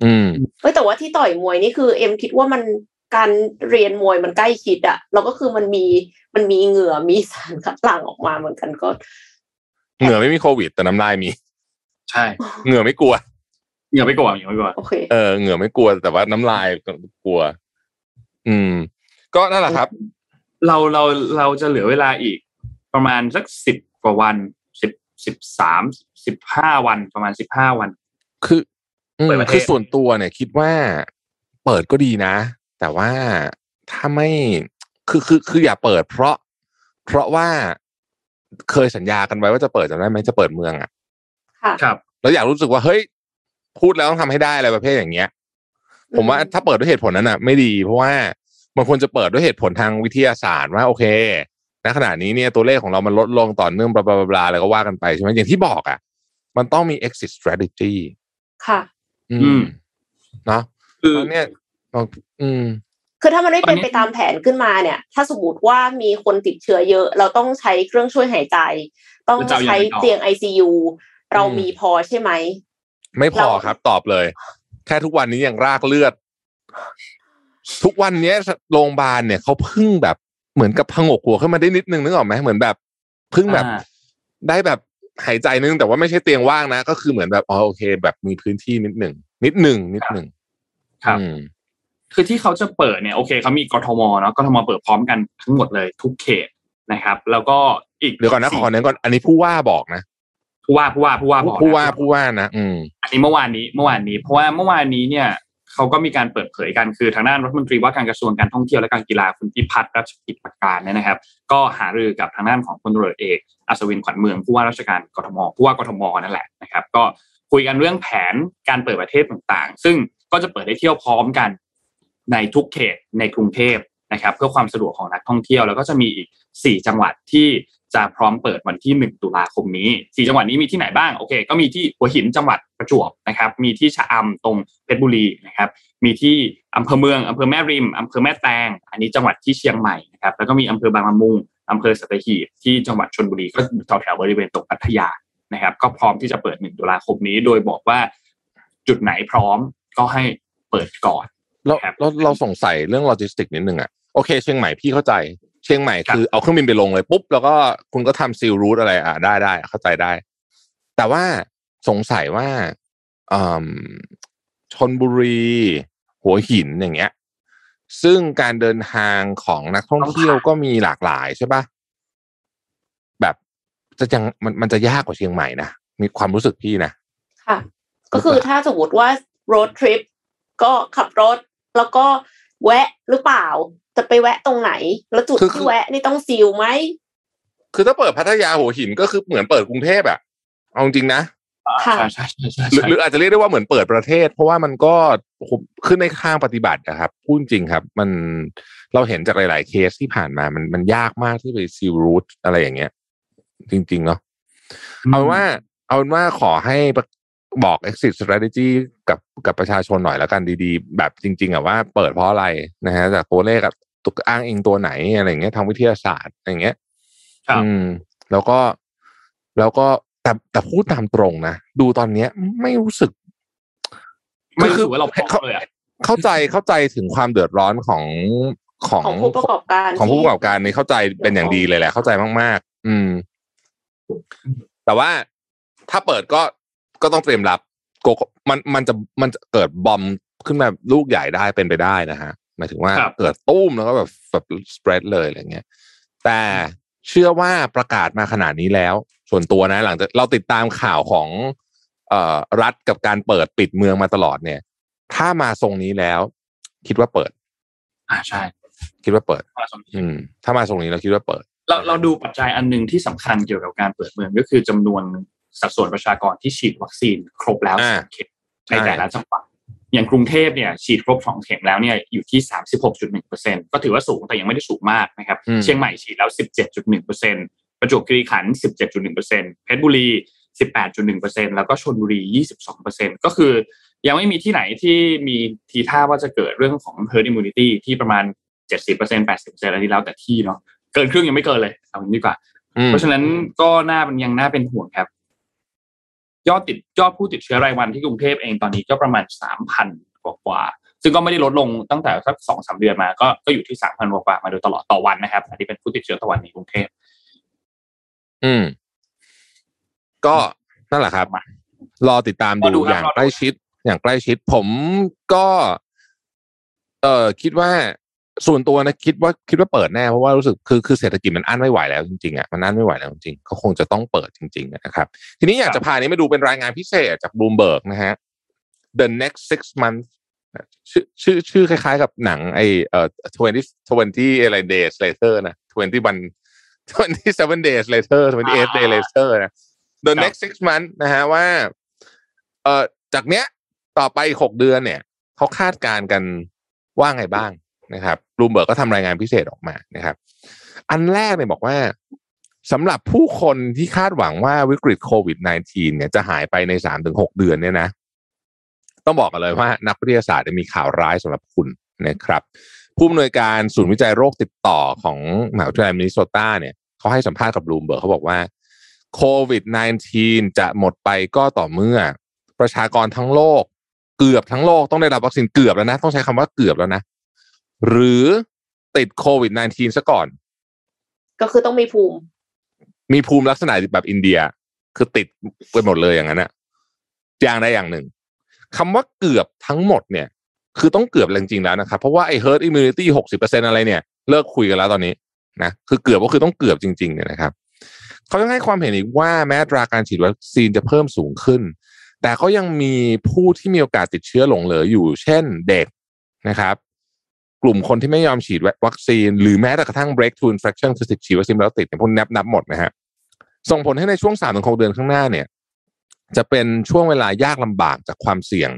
อืมอืมเฮ้ยแต่ว่าที่ต่อยมวยนี่คือ เอ็มคิดว่ามันการเรียนมวยมันใกล้ชิดอะแล้วก็คือมันมีมันมีเหงื่อมีสารคัดหลั่งออกมาเหมือนกันก็เหงื่อไม่มีโควิด แต่น้ำลายมี ใช่ เหงื่อไม่กลัว เหงื่อไปก่อนเหงื่อไปก่อนโอเคเออเหงื่อไม่กลัวแต่ว่าน้ำลายกลัว อืม ก็นั่นแหละครับ เราเราเราจะเหลือเวลาอีก ประมาณสักสิบกว่าวันสิบสิบสามสิบห้าวันประมาณสิบห้าวัน คืออืม เปิดประเทศคือส่วนตัวเนี่ย คิดว่าเปิดก็ดีนะ แต่ว่าถ้าไม่คือคือคืออย่าเปิด เพราะ เพราะว่าเคยสัญญากันไว้ว่าจะเปิดจำได้ไหมจะเปิดเมืองอะค่ะครับแล้วอยากรู้สึกว่าเฮ้ย พูดแล้วต้องทำให้ได้อะไรประเภทอย่างเงี้ย ผมว่าถ้าเปิดด้วยเหตุผลนั้นอะ ไม่ดี เพราะว่ามันควรจะเปิดด้วยเหตุผลทางวิทยาศาสตร์ว่าโอเคณขณะนี้เนี่ยตัวเลขของเรามันลดลงต่อเนื่องบลาบลาบลาอะไรก็ว่ากันไปใช่ไหมอย่างที่บอกอะ มันต้องมี exit strategy ค่ะ อือืมมเนาะคือตอนเนี้ยเราอืมคือถ้ามันไม่เป็นตอนนี้ไปตามแผนขึ้นมาเนี่ย ถ้าสมมติว่ามีคนติดเชื้อเยอะ เราต้องใช้เครื่องช่วยหายใจ ต้องจะเอายังไงใช้ต่อเตียงไอซียูเราอืมมีพอใช่ไหม ไม่พอเราครับตอบเลย แค่ทุกวันนี้ยังรากเลือด ทุกวันเนี้ยโรงพยาบาลเนี่ยเขาเพึ่งแบบเหมือนกับพงกหัวขึ้นมาได้นิดนึงนึกออกไหมเหมือนแบบเพึ่งแบบอ่าได้แบบ หายใจนึงแต่ว่าไม่ใช่เตียงว่างนะ ก็คือเหมือนแบบอ๋อโอเค แบบมีพื้นที่นิดหนึ่งนิดหนึ่งนิดหนึ่งครับอืมคือที่เขาจะเปิดเนี่ยโอเคเขามีกทมเนาะกทมเปิดพร้อมกันทั้งหมดเลยทุกเขตนะครับ แล้วก็อีกเดี๋ยวก่อนนะสี่ขอเน้นก่อนอันนี้ผู้ว่าบอกนะผู้ว่าผู้ว่าผู้ว่าบอกนะผู้ว่าผู้ว่านะอืมอันนี้เมื่อวานนี้เมื่อวานนี้ เพราะว่าเมื่อวานนี้เนี่ย เขาก็มีการเปิดเผยกันคือทางด้านรัฐมนตรีว่าการกระทรวงการท่องเที่ยวและการกีฬาคุณพิพัฒน์รัชกิจประการเนี่ยนะครับ ก็หารือกับทางด้านของพลตรวจเอกอัศวินขวัญเมืองผู้ว่าราชการกทมผู้ว่ากทมนั่นแหละนะครับ ก็คุยกันเรื่องแผนการเปิดประเทศต่างๆ ซึ่งก็จะเปิดให้เที่ยวพร้อมกันในทุกเขตในกรุงเทพนะครับ เพื่อความสะดวกของนักท่องเที่ยวแล้วก็จะมีอีก 4 จังหวัดที่ จะพร้อมเปิดวันที่ 1 ตุลาคมนี้4จังหวัดนี้มีที่ไหนบ้างโอเค ก็มีที่หัวหินจังหวัดประจวบนะครับ มีที่ชะอำตรงเพชรบุรีนะครับ มีที่อำเภอเมืองอำเภอแม่ริมอำเภอแม่แตง อันนี้จังหวัดที่เชียงใหม่นะครับแล้วก็มีอำเภอบางละมุงอำเภอสัตหีบที่จังหวัดชลบุรีก็แถวแถวบริเวณตรงพัทยานะครับ ก็พร้อมที่จะเปิด 1 ตุลาคมนี้โดยบอกว่าจุดไหนพร้อมก็ให้เปิดก่อนเราเราเราสงสัยเรื่องโลจิสติกนิดนึงอะโอเค เชียงใหม่พี่เข้าใจ เชียงใหม่ครับคือเอาเครื่องบินไปลงเลยปุ๊บแล้วก็คุณก็ทำซีลรูทอะไรอะได้ได้เข้าใจได้ แต่ว่าสงสัยว่าอืมชนบุรี หัวหินอย่างเงี้ย ซึ่งการเดินทางของนักท่องเที่ยวก็มีหลากหลายใช่ปะแบบจะยังมันมันจะยากกว่าเชียงใหม่นะมีความรู้สึกพี่นะค่ะ ก็คือถ้าสมมติว่า road trip ก็ขับรถแล้วก็แวะหรือเปล่า จะไปแวะตรงไหน แล้วจุดคือคือที่แวะนี่ต้องซีลไหมคือถ้าเปิดพัทยาหัวหินก็คือเหมือนเปิดกรุงเทพอะเอาจริงๆนะค่ะใช่ใช่ใช่ใช่หรือหรืออาจจะเรียกได้ว่าเหมือนเปิดประเทศ เพราะว่ามันก็โอ้โหขึ้นในข้างปฏิบัตินะครับพูดจริงครับ มันเราเห็นจากหลาย ๆ เคสที่ผ่านมา มันมันยากมากที่ไปซีลรูทอะไรอย่างเงี้ย จริง ๆ เนาะเอาเป็นว่า เอาเป็นว่าขอให้บอก exit strategy กับกับประชาชนหน่อยแล้วกันดี ๆ แบบจริง ๆอะว่าเปิดเพราะอะไรนะฮะจากตัวเลขกับ ตุกอ้างอิงตัวไหนอะไรอย่างเงี้ยทางวิทยาศาสตร์อย่างเงี้ยครับอืม แล้วก็แล้วก็แต่แต่พูดตามตรงนะดูตอนเนี้ย ไม่รู้สึกไม่รู้สึกว่าเราพร้อมเลยอะเข้าใจเข้าใจถึงความเดือดร้อนของของของผู้ประกอบการของผู้ประกอบที่การนี่เข้าใจเป็นอย่างดีเลยแหละ เข้าใจมาก ๆ อืม แต่ว่าถ้าเปิดก็ก็ต้องเตรียมรับโกมันมันจะมันจะเกิดบอมขึ้นมาลูกใหญ่ได้เป็นไปได้นะฮะ หมายถึงว่าครับเกิดตุ้มแล้วก็แบบแบบสเปรดเลยอะไรเงี้ยแต่เชื่อว่าประกาศมาขนาดนี้แล้ว ส่วนตัวนะ หลังจากเราติดตามข่าวของเอ่อรัฐกับการเปิดปิดเมืองมาตลอดเนี่ย ถ้ามาทรงนี้แล้ว คิดว่าเปิด อ่าใช่ คิดว่าเปิดมาสมอืม ถ้ามาทรงนี้เราคิดว่าเปิด เราเราดูปัจจัยอันหนึ่งที่สำคัญเกี่ยวกับการเปิดเมืองก็คือจำนวนสัดส่วนประชากรที่ฉีดวัคซีนครบแล้วอ่าสองเข็มในแต่ละจังหวัด อย่างกรุงเทพเนี่ยฉีดครบสองเข็มแล้วเนี่ยอยู่ที่36.1%ก็ถือว่าสูงแต่ยังไม่ได้สูงมากนะครับอืมเชียงใหม่ฉีดแล้ว17.1%ประจวบคีรีขันธ์17.1%เพชรบุรี18.1%แล้วก็ชลบุรี22%ก็คือ ยังไม่มีที่ไหนที่มีทีท่าว่าจะเกิดเรื่องของ herd immunity ที่ประมาณ70% 80%อะไรที่แล้วแต่ที่เนาะเกินครึ่งยังไม่เกินเลยเอาอย่างนี้ดีกว่าอืมเพราะฉะนั้นก็น่ามันยังน่าเป็นห่วงครับ ยอดติดยอดผู้ติดเชื้อรายวันที่กรุงเทพเองตอนนี้ก็ประมาณสามพันกว่าๆซึ่งก็ไม่ได้ลดลงตั้งแต่สักสองสามเดือนมาก็ก็อยู่ที่สามพันกว่าๆมาโดยตลอดต่อวันนะครับอันนี้เป็นผู้ติดเชื้อต่อวันในกรุงเทพอืม ก็นั่นแหละครับรอติดตามรอดูดูครับอย่างรอดูใกล้ชิด อย่างใกล้ชิด ผมก็ เออคิดว่า ส่วนตัวนะคิดว่าคิดว่าเปิดแน่เพราะว่ารู้สึกคือคือเศรษฐกิจมันอั้นไม่ไหวแล้วจริงๆอะมันอั้นไม่ไหวแล้วจริงๆเขาคงจะต้องเปิดจริงๆนะครับทีนี้อยากจะพานี้มาดูเป็นรายงานพิเศษจากบลูมเบิร์กนะฮะ the next six months ชื่อชื่อชื่อคล้ายๆกับหนังไอเอ่อ twenty twenty อะไร days later นะ twenty one twenty seven days later twenty eight days later นะ the ครับ next six months นะฮะว่าเอ่อจากเนี้ยต่อไปหกเดือนเนี่ยเขาคาดการณ์กันว่าไงบ้าง นะครับบลูมเบิร์กก็ทำรายงานพิเศษออกมานะครับ อันแรกเนี่ยบอกว่าสำหรับผู้คนที่คาดหวังว่าวิกฤตโควิด -19 เนี่ยจะหายไปในสามถึงหกเดือนเนี่ยนะ ต้องบอกกันเลยว่านักวิทยาศาสตร์มีข่าวร้ายสำหรับคุณนะครับ ผู้อำนวยการศูนย์วิจัยโรคติดต่อของมหาวิทยาลัยมินนิโซตาเนี่ยเขาให้สัมภาษณ์กับบลูมเบิร์กเขาบอกว่าโควิด -19 จะหมดไปก็ต่อเมื่อ ประชากรทั้งโลก เกือบทั้งโลกต้องได้รับวัคซีนเกือบแล้วนะ ต้องใช้คำว่าเกือบแล้วนะ หรือติดโควิด -19 ซะก่อน ก็คือต้องมีภูมิ มีภูมิลักษณะแบบอินเดีย คือติดไปหมดเลยอย่างนั้นอะอย่างใดอย่างหนึ่งคำว่าเกือบทั้งหมดเนี่ย คือต้องเกือบจริงๆแล้วนะครับ เพราะว่าไอ้ herd immunity หกสิบเปอร์เซ็นอะไรเนี่ย เลิกคุยกันแล้วตอนนี้นะคือเกือบก็คือต้องเกือบจริงๆเนี่ยนะครับเขายังให้ความเห็นอีกว่าแม้อัตราการฉีดวัคซีนจะเพิ่มสูงขึ้น แต่เขายังมีผู้ที่มีโอกาสติดเชื้อหลงเหลืออยู่ เช่นเด็กนะครับ กลุ่มคนที่ไม่ยอมฉีดวัคซีน หรือแม้แต่กระทั่ง breakthrough infection คือติดฉีดวัคซีนแล้วติดเนี่ยพวกนับนับหมดนะฮะส่งผลให้ในช่วงสามถึงหกเดือนข้างหน้าเนี่ย จะเป็นช่วงเวลายากลำบากจากความเสี่ยง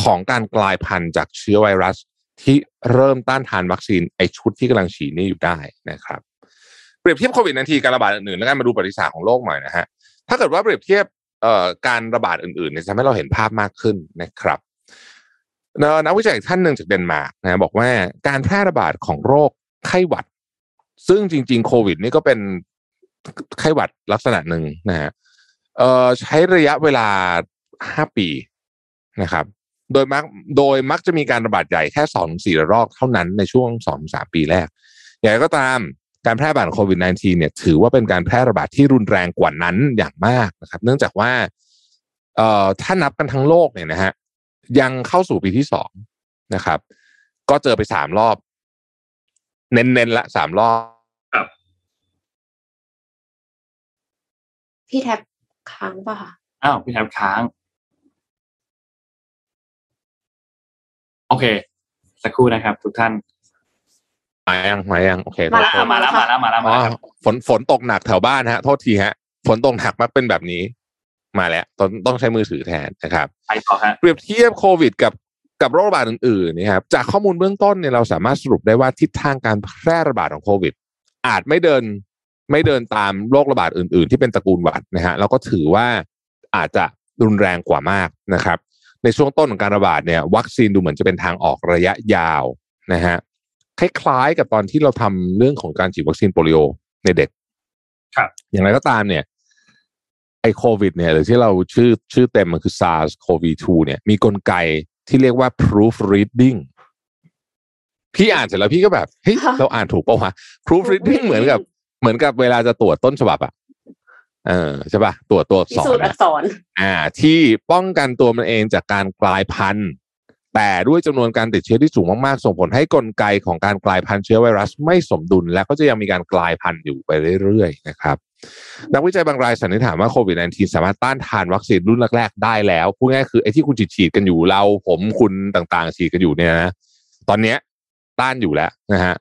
ของการกลายพันธุ์จากเชื้อไวรัส ที่เริ่มต้านทานวัคซีนไอชุดที่กำลังฉีดนี่อยู่ได้นะครับ เปรียบเทียบโควิดนาทีการระบาดอื่นๆแล้วกันมาดูประวัติศาสตร์ของโลกหน่อยนะฮะถ้าเกิดว่าเปรียบเทียบเอ่อการระบาดอื่นๆเนี่ยจะทำให้เราเห็นภาพมากขึ้นนะครับ นักวิจัยอีกท่านหนึ่งจากเดนมาร์กนะบอกว่าการแพร่ระบาดของโรคไข้หวัด ซึ่งจริง ๆ โควิด นี่ก็เป็นไข้หวัดลักษณะหนึ่งนะฮะใช้ระยะเวลาห้าปีนะครับ โดยมักโดยมักจะมีการระบาดใหญ่แค่สองสี่รอกเท่านั้นในช่วงสองสามปีแรก อย่างไรก็ตามการแพร่ระบาดโควิด -19 เนี่ยถือว่าเป็นการแพร่ระบาดที่รุนแรงกว่านั้นอย่างมากนะครับ เนื่องจากว่าเอ่อถ้านับกันทั้งโลกเนี่ยนะฮะ ยังเข้าสู่ปีที่สองนะครับ ก็เจอไปสามรอบ เน้นๆละสามรอบพี่แท็บค้างป่ะคะอ้าวพี่แทบค้าง โอเค สักครู่นะครับ ทุกท่านมายังมายังโอเคมาแล้วโทค่ะษมาแล้วมาแล้วมาแล้วอ๋มาอแล้วครับฝนฝนตกหนักแถวบ้านฮะ โทษทีฮะ ฝนตกหนักมักเป็นแบบนี้ มาแล้วต้องต้องใช้มือถือแทนนะครับไปต่อฮะเปรียบเทียบโควิด กับกับโรคระบาดอื่นๆนะครับจากข้อมูลเบื้องต้นเนี่ยเราสามารถสรุปได้ว่าทิศทางการแพร่ระบาดของโควิด อาจไม่เดินไม่เดินตามโรคระบาดอื่น ๆ ที่เป็นตระกูลหวัดนะฮะแล้วก็ถือว่าอาจจะรุนแรงกว่ามากนะครับ ในช่วงต้นของการระบาดเนี่ยวัคซีนดูเหมือนจะเป็นทางออกระยะยาวนะฮะคล้ายๆกับตอนที่เราทำเรื่องของการฉีดวัคซีนโปลิโอในเด็ก ครับ อย่างไรก็ตามเนี่ย ไอโควิดเนี่ยหรือที่เราชื่อชื่อเต็มมันคือ SARS-CoV-2 เนี่ยมีกลไกที่เรียกว่า proof reading พี่อ่านเสร็จแล้วพี่ก็แบบเฮ้ยเราอ่านถูกปะวะ proofreading เหมือนกับ เหมือนกับเวลาจะตรวจต้นฉบับอะเออใช่ปะตรวจตัวอักพิษสูรจน์อัอะกษร อ่า ที่ป้องกันตัวมันเองจากการกลายพันธุ์ แต่ด้วยจำนวนการติดเชื้อที่สูงมากๆ ส่งผลให้กลไกของการกลายพันธุ์เชื้อไวรัสไม่สมดุล และก็จะยังมีการกลายพันธุ์อยู่ไปเรื่อยๆนะครับ นักวิจัยบางรายสันนิษฐานว่าโควิด -19 สามารถต้านทานวัคซีนรุ่นแรกๆได้แล้วพูดง่ายคือไอ้ที่คุณฉีดๆกันอยู่เราผมคุณต่างๆ ฉีดกันอยู่เนี่ยนะตอนเนี้ยต้านอยู่แล้วนะฮะ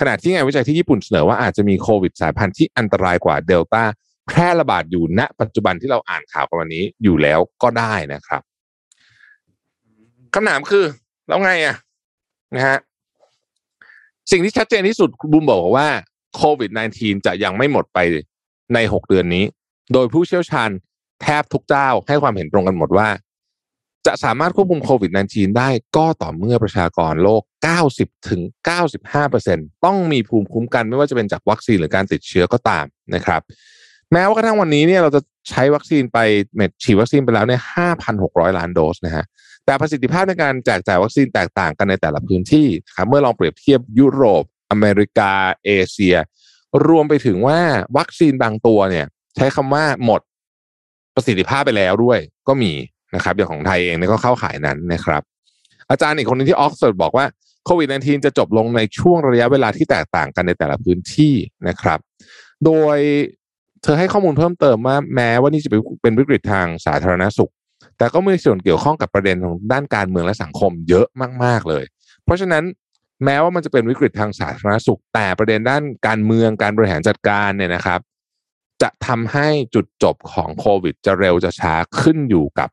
ขณะที่งานวิจัยที่ญี่ปุ่นเสนอว่าอาจจะมีโควิดสายพันธุ์ที่อันตรายกว่าเดลต้าแพร่ระบาดอยู่ณ ปัจจุบันที่เราอ่านข่าวกันวันนี้อยู่แล้วก็ได้นะครับคำถามคือ แล้วไงอะนะฮะสิ่งที่ชัดเจนที่สุดคุณบูมบอกว่าโควิด -19 จะยังไม่หมดไป ในหกเดือนนี้ โดยผู้เชี่ยวชาญแทบทุกเจ้าให้ความเห็นตรงกันหมดว่า จะสามารถควบคุมโควิด -19 ได้ก็ต่อเมื่อประชากรโลก 90ถึง95ต้องมีภูมิคุ้มกันไม่ว่าจะเป็นจากวัคซีนหรือการติดเชื้อก็ตามนะครับ แม้ว่ากระทั่งวันนี้เนี่ยเราจะใช้วัคซีนไปเม็ดฉีดวัคซีนไปแล้วเนี่ย5,600 ล้านโดสนะฮะแต่ประสิทธิภาพในการแจกจ่ายวัคซีนแตกต่างกันในแต่ละพื้นที่ครับเมื่อลองเปรียบเทียบยุโรป อเมริกา เอเชีย รวมไปถึงว่าวัคซีนบางตัวเนี่ย ใช้คำว่าหมดประสิทธิภาพไปแล้วด้วย ก็มีนะครับอย่างของไทยเองเนี่ยก็เข้าขายนั้นนะครับ อาจารย์อีกคนนึงที่ออกซฟอร์ดบอกว่าโควิด -19 จะจบลงในช่วงระยะเวลาที่แตกต่างกันในแต่ละพื้นที่นะครับ โดยเธอให้ข้อมูลเพิ่มเติมว่าแม้ว่านี่จะเป็นวิกฤตทางสาธารณสุข แต่ก็มีส่วนเกี่ยวข้องกับประเด็นของด้านการเมืองและสังคมเยอะมาก ๆเลย เพราะฉะนั้น แม้ว่ามันจะเป็นวิกฤตทางสาธารณสุข แต่ประเด็นด้านการเมืองการบริหารจัดการเนี่ยนะครับ จะทำให้จุดจบของโควิด จะเร็วจะช้าขึ้นอยู่กับ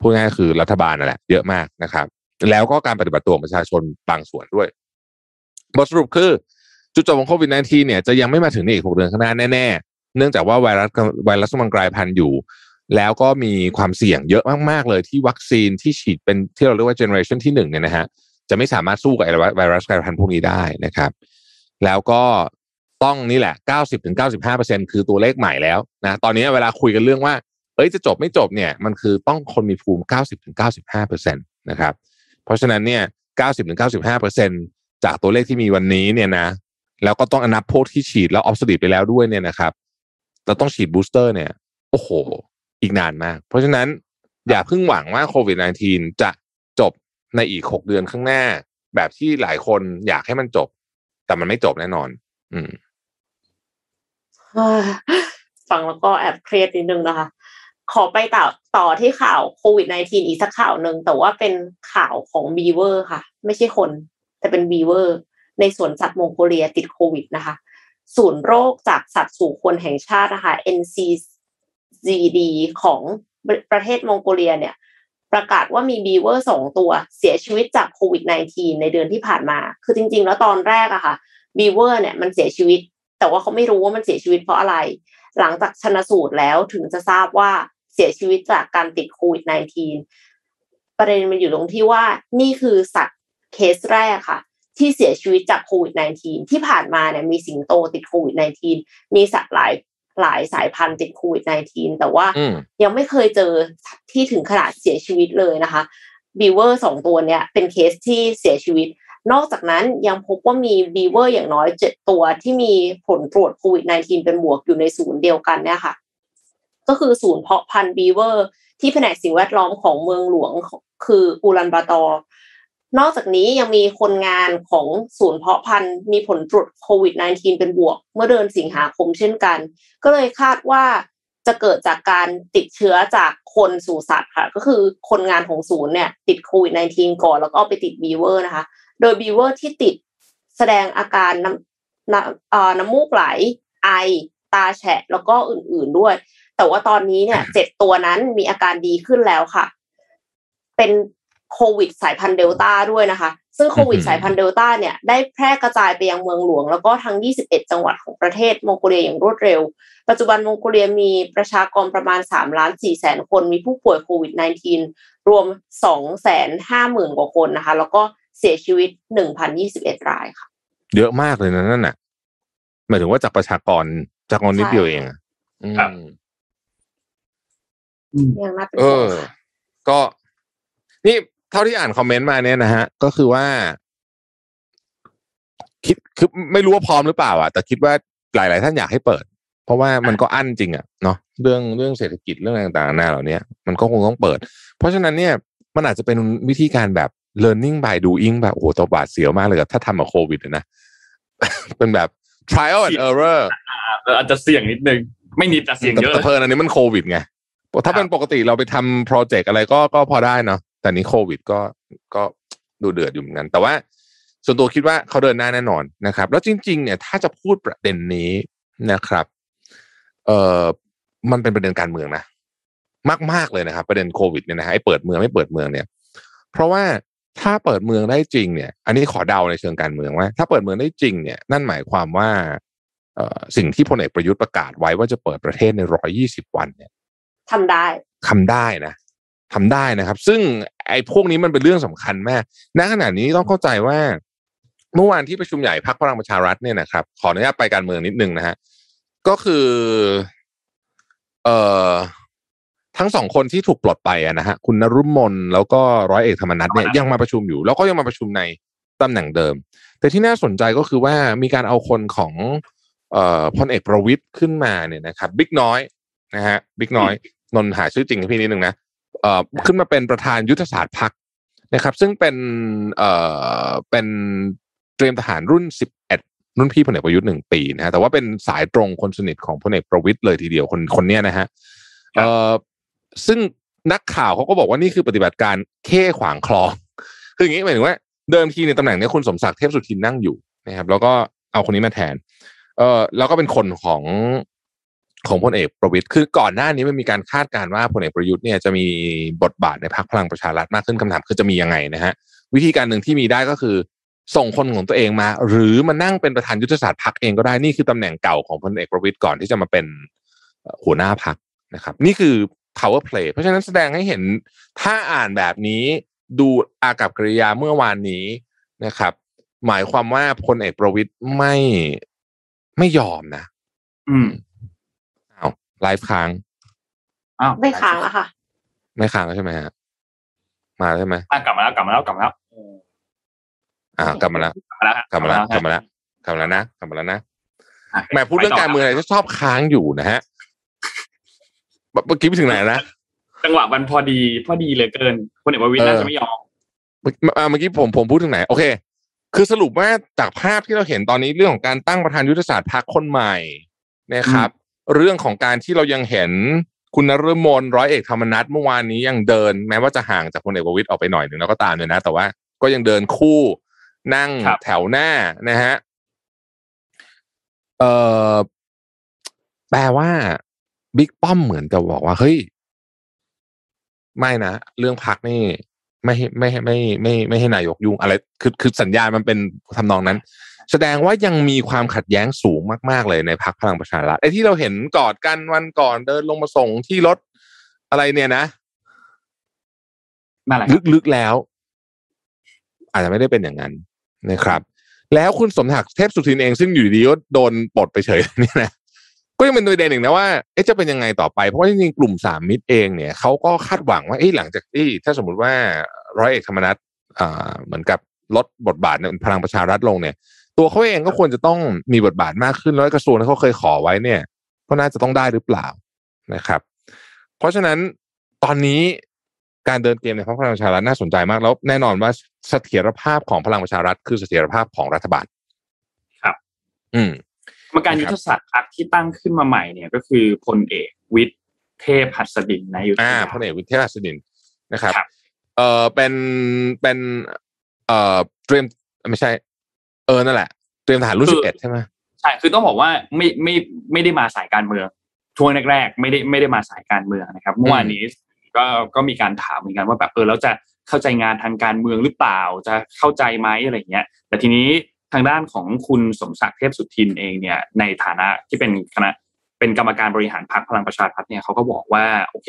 พูดง่ายคือรัฐบาลนั่นแหละเยอะมากนะครับ แล้วก็การปฏิบัติตัวของประชาชนบางส่วนด้วยบทสรุปคือ จุดจบของโควิด -19 เนี่ยจะยังไม่มาถึงในอีก6เดือนข้างหน้าแน่ๆ เนื่องจากว่าไวรัสไวรัสมันกลายพันธุ์อยู่ แล้วก็มีความเสี่ยงเยอะมากๆเลยที่วัคซีนที่ฉีดเป็นที่เราเรียกว่าเจเนอเรชันที่หนึ่งเนี่ยนะฮะ จะไม่สามารถสู้กับไวรัสกลายพันธุ์พวกนี้ได้นะครับ แล้วก็ต้องนี่แหละ 90-95%คือตัวเลขใหม่แล้วนะตอนนี้เวลาคุยกันเรื่องว่าเอ้ยจะจบไม่จบเนี่ยมันคือต้องคนมีภูมิ 90-95%นะครับเพราะฉะนั้นเนี่ย 90-95%จากตัวเลขที่มีวันนี้เนี่ยนะแล้วก็ต้องนับพวกที่ฉีดแล้วหมดฤทธิ์ไปแล้วด้วยเนี่ยนะครับเราต้องฉีด booster เนี่ย โอ้โห อีกนานมาก เพราะฉะนั้นอย่าเพิ่งหวังว่าโควิด -19 จะ ในอีก6เดือนข้างหน้า แบบที่หลายคนอยากให้มันจบ แต่มันไม่จบแน่นอน อืมฟังแล้วก็แอบเครียดนิดนึงนะคะ ขอไปต่อต่อที่ข่าวโควิด -19 อีกสักข่าวหนึ่งแต่ว่าเป็นข่าวของบีเวอร์ค่ะ ไม่ใช่คน แต่เป็นบีเวอร์ ในสวนสัตว์มองโกเลียติดโควิดนะคะ ศูนย์โรคจากสัตว์สู่คนแห่งชาตินะคะ NCZD ของประเทศมองโกเลียเนี่ย ประกาศว่ามีบีเวอร์สองตัวเสียชีวิตจากโควิด -19 ในเดือนที่ผ่านมา คือจริง ๆ แล้วตอนแรกอะค่ะบีเวอร์เนี่ยมันเสียชีวิต แต่ว่าเขาไม่รู้ว่ามันเสียชีวิตเพราะอะไร หลังจากชันสูตรแล้วถึงจะทราบว่าเสียชีวิตจากการติดโควิด -19 ประเด็นมันอยู่ตรงที่ว่านี่คือสัตว์เคสแรกค่ะ ที่เสียชีวิตจากโควิด -19 ที่ผ่านมาเนี่ยมีสิงโตติดโควิด -19 มีสัตว์หลาย หลายสายพันธุ์ติดโควิด -19 แต่ว่าอืมยังไม่เคยเจอที่ถึงขนาดเสียชีวิตเลยนะคะบีเวอร์สองตัวเนี้ยเป็นเคสที่เสียชีวิต นอกจากนั้นยังพบว่ามีบีเวอร์อย่างน้อยเจ็ดตัวที่มีผลตรวจโควิด -19 เป็นบวกอยู่ในศูนย์เดียวกันเนี่ยค่ะ ก็คือศูนย์เพาะพันธุ์บีเวอร์ที่แผนกสิ่งแวดล้อมของเมืองหลวงคืออูลันบาตอร์ นอกจากนี้ยังมีคนงานของศูนย์เพาะพันธุ์มีผลตรวจโควิด -19 เป็นบวก เมื่อเดือนสิงหาคมเช่นกัน ก็เลยคาดว่าจะเกิดจากการติดเชื้อจากคนสู่สัตว์ค่ะ ก็คือคนงานของศูนย์เนี่ยติดโควิด -19 ก่อนแล้วก็ไปติดบีเวอร์นะคะ โดยบีเวอร์ที่ติดแสดงอาการน้ำน้ำน้ำมูกไหล ไอ ตาแฉะ แล้วก็อื่นๆด้วย แต่ว่าตอนนี้เนี่ยเจ็ดตัวนั้นมีอาการดีขึ้นแล้วค่ะ เป็น โควิดสายพันธุ์เดลต้าด้วยนะคะ ซึ่งโควิดอืมสายพันธุ์เดลต้าเนี่ยได้แพร่กระจายไปยังเมืองหลวง แล้วก็ทั้ง 21 จังหวัดของประเทศมองโกเลียอย่างรวดเร็ว ปัจจุบันมองโกเลียมีประชากรประมาณ3ล้าน4แสนคน มีผู้ป่วยโควิด -19 รวม2แสน5หมื่นกว่าคนนะคะ แล้วก็เสียชีวิต 1,021 รายค่ะ เยอะมากเลยนะนั่นน่ะหมายถึงว่าจากประชากรจากคนนิดเดียวเองอะอืมครับยังน่าเป็นเอห่วงอค่ะก็นี่ เท่าที่อ่านคอมเมนต์มาเนี่ยนะฮะ ก็คือว่า คิดคือไม่รู้ว่าพร้อมหรือเปล่าอะแต่คิดว่าหลาย ๆ ท่านอยากให้เปิด เพราะว่ามันก็อั้นจริงอะเนาะเรื่องเรื่องเศรษฐกิจเรื่องต่างๆนานาเหล่านี้มันก็คงต้องเปิด เพราะฉะนั้นเนี่ยมันอาจจะเป็นวิธีการแบบ learning by doing แบบโอ้โหตัวบาดเสียวมากเลยกับถ้าทำกับโควิดอะนะเป็นแบบ trial and error เอออาจจะเสี่ยงนิดนึง ไม่นิดแต่เสี่ยงแต่เยอะแต่เพลินอันนี้มันโควิดไงถ้าเป็นปกติเราไปทำโปรเจกต์อะไรก็ก็พอได้เนาะ แต่นี้โควิดก็ก็ดูเดือดอยู่เหมือนกัน แต่ว่าส่วนตัวคิดว่าเขาเดินหน้าแน่นอนนะครับ แล้วจริง ๆ เนี่ย ถ้าจะพูดประเด็นนี้นะครับ เอ่อมันเป็นประเด็นการเมืองนะมาก ๆ เลยนะครับ ประเด็นโควิดเนี่ยนะฮะไอ้เปิดเมืองไม่เปิดเมืองเนี่ย เพราะว่าถ้าเปิดเมืองได้จริงเนี่ย อันนี้ขอเดาในเชิงการเมืองว่า ถ้าเปิดเมืองได้จริงเนี่ย นั่นหมายความว่าเอ่อสิ่งที่พลเอกประยุทธ์ประกาศไว้ว่าจะเปิดประเทศในร้อยี่สิบวันเนี่ยทำได้ทำได้นะ ทำได้นะครับ ซึ่งไอ้พวกนี้มันเป็นเรื่องสำคัญมากณขณะนี้ต้องเข้าใจว่า เมื่อวานที่ประชุมใหญ่พรรคพลังประชารัฐเนี่ยนะครับ ขออนุญาตไปการเมืองนิดนึงนะฮะก็คือเอ่อทั้งสองคนที่ถูกปลดไปอะนะฮะคุณนรุมนแล้วก็ร้อยเอกธรรมนัฐเนี่ยยังมาประชุมอยู่ แล้วก็ยังมาประชุมในตำแหน่งเดิม แต่ที่น่าสนใจก็คือว่ามีการเอาคนของเอ่อพลเอกประวิตยขึ้นมาเนี่ยนะครับบิ๊กน้อยนะฮะบิ๊กน้อยนนท์หาชื่อจริงให้พี่นิดนึงนะเอ่อ ขึ้นมาเป็นประธานยุทธศาสตร์พักนะครับ ซึ่งเป็นเอ่อเป็นเตรียมทหารรุ่นสิบเอ็ดรุ่นพี่พลเอกประยุทธ์หนึ่งปีนะฮะแต่ว่าเป็นสายตรงคนสนิทของพลเอกประวิตยเลยทีเดียวคนคนเนี้ยนะฮะเอ่อซึ่งนักข่าวเขาก็บอกว่านี่คือปฏิบัติการเข้ขวางคลอง คืออย่างนี้หมายถึงว่าเดิมทีในตำแหน่งเนี้ยคุณสมศักดิ์เทพสุทินนั่งอยู่นะครับ แล้วก็เอาคนนี้มาแทน เออแล้วก็เป็นคนของ ของพลเอกประวิตยคือก่อนหน้านี้มันมีการคาดการณ์ว่าพลเอกประยุทธ์เนี่ยจะมีบทบาทในพรรคพลังประชารัฐมากขึ้นคำถามคือจะมียังไงนะฮะวิธีการหนึ่งที่มีได้ก็คือ ส่งคนของตัวเองมา หรือมานั่งเป็นประธานยุทธศาสตร์พรรคเองก็ได้นี่คือตำแหน่งเก่าของพลเอกประวิตยก่อนที่จะมาเป็นหัวหน้าพรรคนะครับ นี่คือ power play เพราะฉะนั้นแสดงให้เห็นถ้าอ่านแบบนี้ดูอากับกริยาเมื่อวานนี้นะครับ หมายความว่าพลเอกประวิตยไม่ไม่ยอมนะ อืม ไลฟ์ค้างอ้าวไม่ค้างแล้วค่ะ ไม่ค้างแล้วใช่ไหมฮะมาแล้วใช่ไหมอะกลับมาแล้วกลับมาแล้วกลับมาแล้วอ่ากลับมาแล้วกลับมาแล้วฮะกลับมาแล้วกลับมาแล้วกลับมาแล้วนะกลับมาแล้วนะอะแหมพูดเรื่องการเมืองอะไรจะชอบค้างอยู่นะฮะเมื่อกี้ไปถึงไหนนะจังหวะมันพอดีพอดีเหลยเกินคนเอกประวิตยเออน่าจะไม่ยอมเมื่ออ่าเมื่อกี้ผมผมพูดถึงไหน โอเค คือสรุปว่าจากภาพที่เราเห็นตอนนี้เรื่องของการตั้งประธานยุทธศาสตร์พรรคคนใหม่นะครับ เรื่องของการที่เรายังเห็นคุณนฤมลร้อยเอกธรรมนัฐเมื่อวานนี้ยังเดิน แม้ว่าจะห่างจากพลเอกประวิตยออกไปหน่อยหนึ่งแล้วก็ตามเนี่ยนะ แต่ว่าก็ยังเดินคู่นั่งครับแถวหน้านะฮะเอ่อแปลว่าบิ๊กป้อมเหมือนจะบอกว่าเฮ้ยไม่นะเรื่องพักนี่ไม่ให้ไม่ให้ไม่ไม่ไม่ให้นายกยุ่งอะไร คือคือสัญญาณมันเป็นทำนองนั้น แสดงว่ายังมีความขัดแย้งสูงมาก ๆ เลยในพักพลังประชารัฐไอ้ที่เราเห็นกอดกันวันก่อนเดินลงมาส่งที่รถอะไรเนี่ยนะนั่นแหละครับลึกๆแล้ว อาจจะไม่ได้เป็นอย่างนั้นนะครับ แล้วคุณสมศักดิ์เทพสุทินเองซึ่งอยู่ดีๆก็โดนปลดไปเฉยเนี่ยนะก็ยังเป็นประเด็นหนึ่งนะว่าเอ๊ะจะเป็นยังไงต่อไปเพราะว่าจริงๆกลุ่มสามมิตรเองเนี่ยเขาก็คาดหวังว่าเอ๊ะหลังจากที่ถ้าสมมติว่าร้อยเอกธรรมนัฐอ่าเหมือนกับลดบทบาทในพลังประชารัฐลงเนี่ย ตัวเขาเองก็ควรจะต้องมีบทบาทมากขึ้นแล้วกระทรวงที่เขาเคยขอไว้เนี่ยก็น่าจะต้องได้หรือเปล่านะครับ เพราะฉะนั้นตอนนี้การเดินเกมในพรรคพลังประชารัฐน่าสนใจมากแล้วแน่นอนว่าเสถียรภาพของพลังประชารัฐคือเสถียรภาพของรัฐบาล ครับ อืมกรรมการนะครับยุทธศาสตร์พรรคที่ตั้งขึ้นมาใหม่เนี่ยก็คือพลเอกวิทย์เทพหัสดินนายุทธอ่ายาพลเอกวิเทพหัสดินนะครับครับเออเป็นเป็น เอ่อเตรียมไม่ใช่เออนั่นแหละเตรียมทหารรุ่นสิบเอ็ดใช่ไหมใช่คือต้องบอกว่าไม่ไม่ไม่ได้มาสายการเมืองช่วงแรกๆไม่ได้ไม่ได้มาสายการเมืองนะครับเมื่อวานนี้ก็ก็มีการถามเหมือนกันว่าแบบเออแล้วจะเข้าใจงานทางการเมืองหรือเปล่าจะเข้าใจไหมอะไรเงี้ย แต่ทีนี้ทางด้านของคุณสมศักดิ์เทพสุทินเองเนี่ยในฐานะที่เป็นคณะเป็นกรรมการบริหารพรรคพลังประชารัฐเนี่ยเขาก็บอกว่าโอเค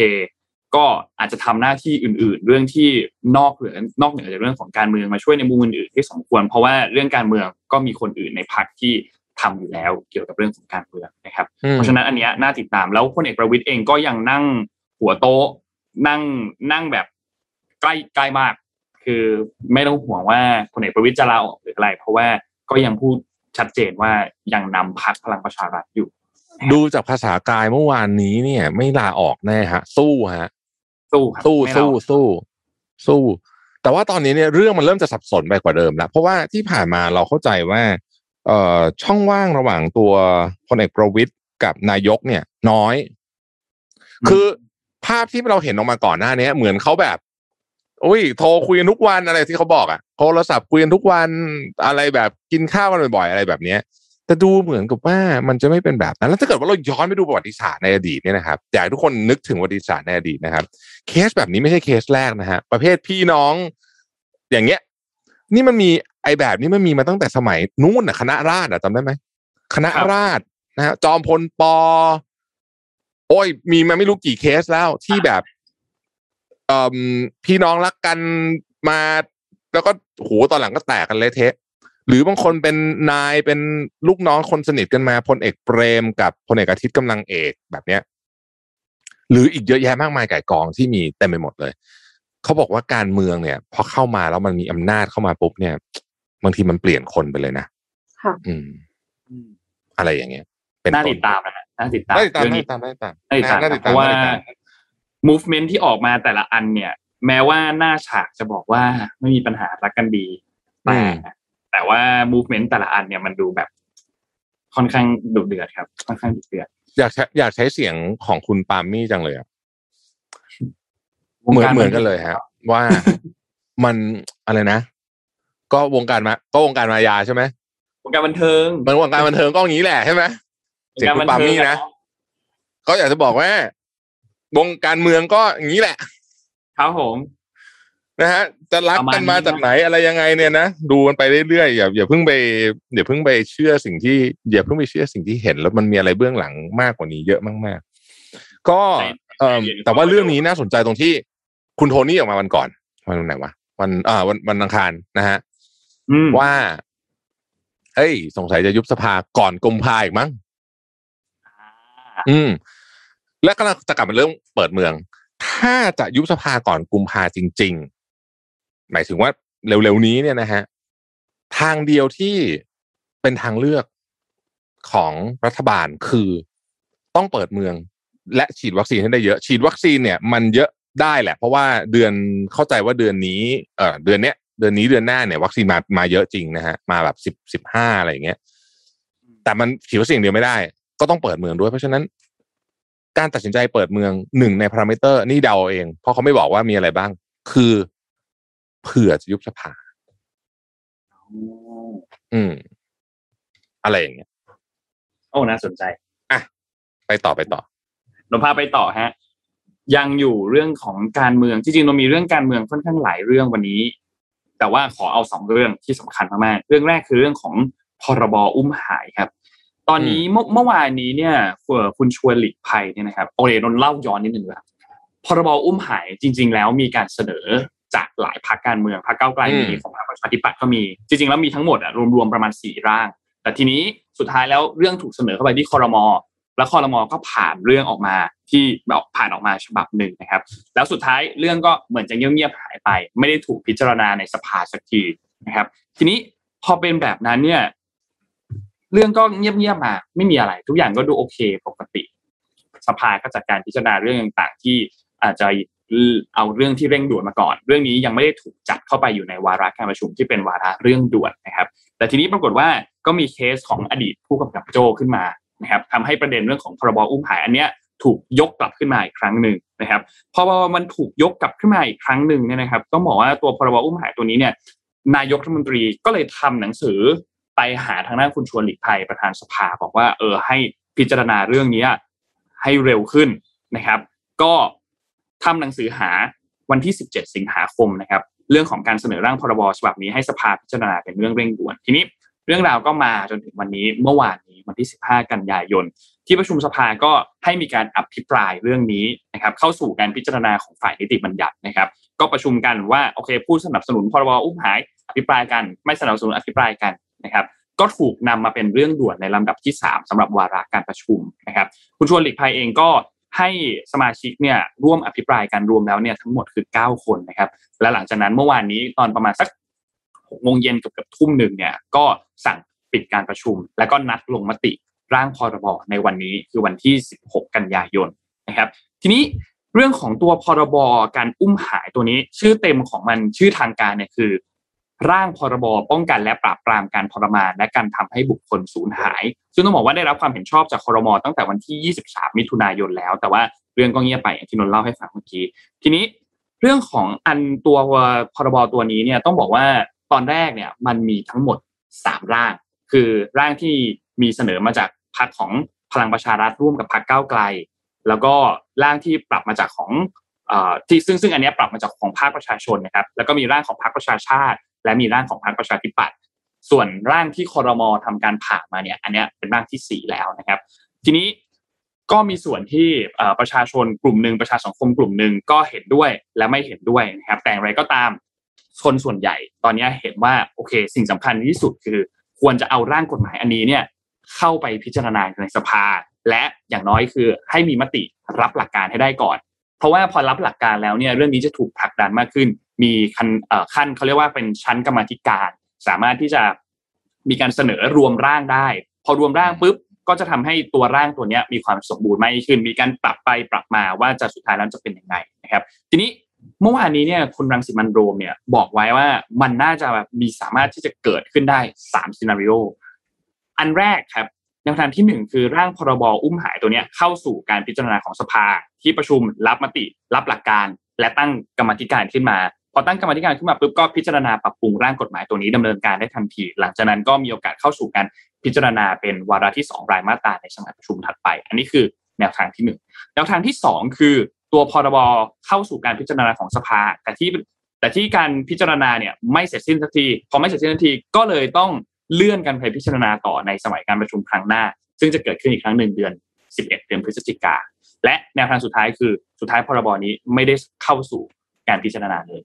ก็อาจจะทำหน้าที่อื่น ๆ เรื่องที่นอกเหนือนอกเหนือจากเรื่องของการเมืองมาช่วยในมุมอื่นๆที่สมควร เพราะว่าเรื่องการเมืองก็มีคนอื่นในพรรคที่ทำอยู่แล้วเกี่ยวกับเรื่องของการเมืองนะครับอืมเพราะฉะนั้นอันเนี้ยน่าติดตามแล้วพลเอกประวิตยเองก็ยังนั่งหัวโต๊ะนั่งนั่งแบบใกล้ใกล้มาก คือไม่ต้องห่วงว่าพลเอกประวิตยจะลาออกหรืออะไร เพราะว่าก็ยังพูดชัดเจนว่ายังนำพักพลังประชารัฐอยู่ดูจากภาษากายเมื่อวานนี้เนี่ย ไม่ลาออกแน่ฮะ สู้ฮะ สู้ครับสู้ไม่สู้เราสู้สู้แต่ว่าตอนนี้เนี่ยเรื่องมันเริ่มจะสับสนไปกว่าเดิมแล้วเพราะว่าที่ผ่านมาเราเข้าใจว่าเอ่อช่องว่างระหว่างตัวพลเอกประวิตยกับนายกเนี่ย น้อย คือภาพที่เราเห็นออกมาก่อนหน้านี้เหมือนเขาแบบอุ้ยโทรคุยกันทุกวันอะไรที่เขาบอกอะโทรศัพท์คุยกันทุกวันอะไรแบบกินข้าวกันบ่อยๆอะไรแบบเนี้ย แต่ดูเหมือนกับว่ามันจะไม่เป็นแบบนั้น แล้วถ้าเกิดว่าเราย้อนไปดูประวัติศาสตร์ในอดีตเนี่ยนะครับอยากทุกคนนึกถึงประวัติศาสตร์ในอดีตนะครับ เคสแบบนี้ไม่ใช่เคสแรกนะฮะประเภทพี่น้องอย่างเงี้ย นี่มันมีไอแบบนี้มันมีมาตั้งแต่สมัยนู้นน่ะคณะราษฎรจำได้ไหมคณะราษฎรนะฮะจอมพลปอ โอ้ย มีมาไม่รู้กี่เคสแล้วที่แบบพี่น้องรักกันมา แล้วก็โหตอนหลังก็แตกกันเละเทะ หรือบางคนเป็นนายเป็นลูกน้องคนสนิทกันมาพลเอกเปรมกับพลเอกอาทิตย์กำลังเอกแบบเนี้ย หรืออีกเยอะแยะมากมายไก่ายกองที่มีเต็มไปหมดเลยเขาบอกว่าการเมืองเนี่ย พอเข้ามาแล้วมันมีอำนาจเข้ามาปุ๊บเนี่ย บางทีมันเปลี่ยนคนไปเลยนะค่ะอืมอืมอะไรอย่างเงี้ย เป็นน่าต้ติดตามนะฮะน่าติดตามน่าติดตามเรื่องน่านี้ติดตามน่าติดตามน่าติดตามน่าติดเพตามราะว่าน่าติดตาม movement ที่ออกมาแต่ละอันเนี่ย แม้ว่าหน้าฉากจะบอกว่าไม่มีปัญหารักกันดีแต่ แต่ว่า movement แต่ละอันเนี่ยมันดูแบบค่อนข้างดุเดือดครับ ค่อนข้างดุเดือดอยากใช้อยากใช้เสียงของคุณปาล์มมี่จังเลยอะวงเหมือนการเหมือนกันเลยฮะว่ามันอะไรนะ ก็วงการมา ก็วงการมายาใช่ไหมวงการบันเทิงมันวงการบันเทิงก็อย่างนี้แหละใช่ไหมวงการบันเทิงเสียงคุณปาล์มมี่นะก็อยากจะบอกว่าวงการเมืองก็อย่างนี้แหละครับผม นะฮะจะรักประมาณกันมานี้จากไหนอะไรยังไงเนี่ยนะดูมันไปเรื่อยๆอย่าอย่าเพิ่งไปอย่าเพิ่งไปเชื่อสิ่งที่อย่าเพิ่งไปเชื่อสิ่งที่เห็น แล้วมันมีอะไรเบื้องหลังมากกว่านี้เยอะมากๆ ก็เอ่อแต่ว่าเรื่องนี้น่าสนใจตรงที่ คุณโทนี่ออกมาวันก่อนวันไหนวะวันอ่าวันวันอังคารนะฮะอืมว่าเอ้ย สงสัยจะยุบสภาก่อนกุมภาอีกมั้งอืม และกำลังจะกลับมาเรื่องเปิดเมือง ถ้าจะยุบสภาก่อนกุมภาจริงๆ หมายถึงว่าเร็วๆนี้เนี่ยนะฮะทางเดียวที่เป็นทางเลือกของรัฐบาลคือต้องเปิดเมือง และฉีดวัคซีนให้ได้เยอะ ฉีดวัคซีนเนี่ย มันเยอะได้แหละ เพราะว่าเดือนเข้าใจว่าเดือนนี้ เอ่อเดือนเนี้ยเดือนนี้เดือนหน้าเนี่ยวัคซีนมามาเยอะจริงนะฮะมาแบบสิบสิบห้าอะไรอย่างเงี้ยแต่มันฉีดวัคซีนเดียวไม่ได้ ก็ต้องเปิดเมืองด้วย เพราะฉะนั้น การตัดสินใจเปิดเมืองหนึ่งในพารามิเตอร์ นี่เดาเอาเองเพราะเขาไม่บอกว่ามีอะไรบ้าง คือ เผื่อจะยุบสภา อืม อะไรอย่างเงี้ยโอ้น่าสนใจไปต่อไปต่อเราพาไปต่อฮะ ยังอยู่เรื่องของการเมืองจริงๆเรามีเรื่องการเมืองค่อนข้างหลายเรื่องวันนี้ แต่ว่าขอเอาสองเรื่องที่สำคัญมากๆเรื่องแรกคือเรื่องของพรบอุ้มหายครับ ตอนนี้เมื่อเมื่อวานนี้เนี่ยเอ่อคุณชวนหลีกภัยเนี่ยนะครับโอเคนนท์เล่าย้อนนิดนึงครับพรบอุ้มหายจริง ๆ แล้วมีการเสนอ จากหลายพรรคการเมืองพรรคก้าวไกลอืมมีของพรรคประชาธิปัตย์ก็มี จริงๆแล้วมีทั้งหมดอะรวมๆประมาณสี่ร่าง แต่ทีนี้สุดท้ายแล้วเรื่องถูกเสนอเข้าไปที่คอรมอแล้วคอรมอก็ผ่านเรื่องออกมาที่แบบผ่านออกมาฉบับหนึ่งนะครับ แล้วสุดท้ายเรื่องก็เหมือนจะเงียบๆหายไป ไม่ได้ถูกพิจารณาในสภาสักทีนะครับ ทีนี้พอเป็นแบบนั้นเนี่ย เรื่องก็เงียบๆมา ไม่มีอะไร ทุกอย่างก็ดูโอเคปกติ สภาก็จัดการพิจารณาเรื่องต่างๆ ที่อาจจะ เอาเรื่องที่เร่งด่วนมาก่อน เรื่องนี้ยังไม่ได้ถูกจัดเข้าไปอยู่ในวาระการประชุมที่เป็นวาระเรื่องด่วนนะครับ แต่ทีนี้ปรากฏว่าก็มีเคสของอดีตผู้กำกับโจ้ขึ้นมานะครับทำให้ประเด็นเรื่องของพรบอุ้มหายอันเนี้ยถูกยกกลับขึ้นมาอีกครั้งหนึ่งนะครับพอมันถูกยกกลับขึ้นมาอีกครั้งหนึ่งเนี่ยนะครับต้องบอกว่าตัวพรบอุ้มหายตัวนี้เนี่ยนายกรัฐมนตรีก็เลยทำหนังสือไปหาทางด้านคุณชวนหลีกภัยประธานสภาบอกว่าเออให้พิจารณาเรื่องเนี้ยให้เร็วขึ้นนะครับ ก็ ทำหนังสือหาวันที่ 17 สิงหาคมนะครับ เรื่องของการเสนอร่างพรบฉบับนี้ให้สภาพิจารณาเป็นเรื่องเร่งด่วนทีนี้เรื่องราวก็มาจนถึงวันนี้เมื่อวานนี้วันที่ 15 กันยายน ที่ประชุมสภาก็ให้มีการอภิปรายเรื่องนี้นะครับเข้าสู่การพิจารณาของฝ่ายนิติบัญญัตินะครับ ก็ประชุมกันว่าโอเคผู้สนับสนุนพรบอุ้มหายอภิปรายกันไม่สนับสนุนอภิปรายกันนะครับ ก็ถูกนำมาเป็นเรื่องด่วนในลำดับที่ 3สำหรับวาระการประชุมนะครับ คุณชวนหลีกภัยเองก็ ให้สมาชิกเนี่ยร่วมอภิปรายกันรวมแล้วเนี่ยทั้งหมดคือ 9 คนนะครับ และหลังจากนั้นเมื่อวานนี้ตอนประมาณสักหกโมงเย็นเกือบเกือบทุ่มหนึ่งเนี่ยก็สั่งปิดการประชุม แล้วก็นัดลงมติร่างพรบในวันนี้คือวันที่ 16 กันยายนนะครับ ทีนี้เรื่องของตัวพรบการอุ้มหายตัวนี้ ชื่อเต็มของมันชื่อทางการเนี่ยคือ ร่างพรบป้องกันและปราบปรามการทรมานและการทำให้บุคคลสูญหาย ซึ่งต้องบอกว่าได้รับความเห็นชอบจากคอรมอตั้งแต่วันที่ 23 มิถุนายนแล้ว แต่ว่าเรื่องก็เงียบไปอย่างที่นนท์เล่าให้ฟังเมื่อกี้ ทีนี้เรื่องของอันตัวพรบตัวนี้เนี่ยต้องบอกว่าตอนแรกเนี่ยมันมีทั้งหมด 3 ร่าง คือร่างที่มีเสนอมาจากพรรคของพลังประชารัฐร่วมกับพรรคก้าวไกล แล้วก็ร่างที่ปรับมาจากของอ่ที่ซึ่งซึ่งอันนี้ปรับมาจากของภาคประชาชนนะครับ แล้วก็มีร่างของพรรคประชาชาติ และมีร่างของพรรคประชาธิปัตย์ส่วนร่างที่คอรมอทำการผ่ามาเนี่ย อันนี้เป็นร่างที่สี่แล้วนะครับ ทีนี้ก็มีส่วนที่ประชาชนกลุ่มหนึ่งประชาสังคมกลุ่มหนึ่งก็เห็นด้วยและไม่เห็นด้วยนะครับ แต่อย่างไรก็ตามคนส่วนใหญ่ ตอนนี้เห็นว่าโอเค สิ่งสำคัญที่สุดคือ ควรจะเอาร่างกฎหมายอันนี้เนี่ยเข้าไปพิจารณาในสภา และอย่างน้อยคือให้มีมติรับหลักการให้ได้ก่อน เพราะว่าพอรับหลักการแล้วเนี่ยเรื่องนี้จะถูกผลักดันมากขึ้น มีขั้นเขั้นเขาเรียกว่าเป็นชั้นกรรมธิการ สามารถที่จะมีการเสนอรวมร่างได้ พอรวมร่างปุ๊บก็จะทำให้ตัวร่างตัวนี้มีความสมบูรณ์มากขึ้น มีการปรับไปปรับมาว่าจะสุดท้ายแล้วจะเป็นยังไงนะครับ ทีนี้เมื่อวานนี้เนี่ยคุณรังสิมันโรมเนี่ยบอกไว้ว่ามันน่าจะแบบมีสามารถที่จะเกิดขึ้นได้สามซีนารีโออันแรกครับ แนวทางที่หนึ่งคือร่างพรบอุ้มหายตัวนี้เข้าสู่การพิจารณาของสภา ที่ประชุมรับมติรับหลักการ และตั้งกรรมธิการขึ้นมา พอตั้งกรรมธิการขึ้นมาปุ๊บก็พิจารณาปรับปรุงร่างกฎหมายตัวนี้ดำเนินการได้ทันที หลังจากนั้นก็มีโอกาสเข้าสู่การพิจารณาเป็นวาระที่สองรายมาตราในสมัยประชุมถัดไป อันนี้คือแนวทางที่หนึ่งแนวทางที่สองคือตัวพรบเข้าสู่การพิจารณาของสภา แต่ที่แต่ที่การพิจารณาเนี่ยไม่เสร็จสิ้นสักทีพอไม่เสร็จสิ้นสักทีก็เลยต้อง เลื่อนการไปพิจารณาต่อในสมัยการประชุมครั้งหน้า ซึ่งจะเกิดขึ้นอีกครั้งหนึ่งเดือน 11 เดือนพฤศจิกา และแนวทางสุดท้ายคือสุดท้ายพรบนี้ไม่ได้เข้าสู่การพิจารณาเลย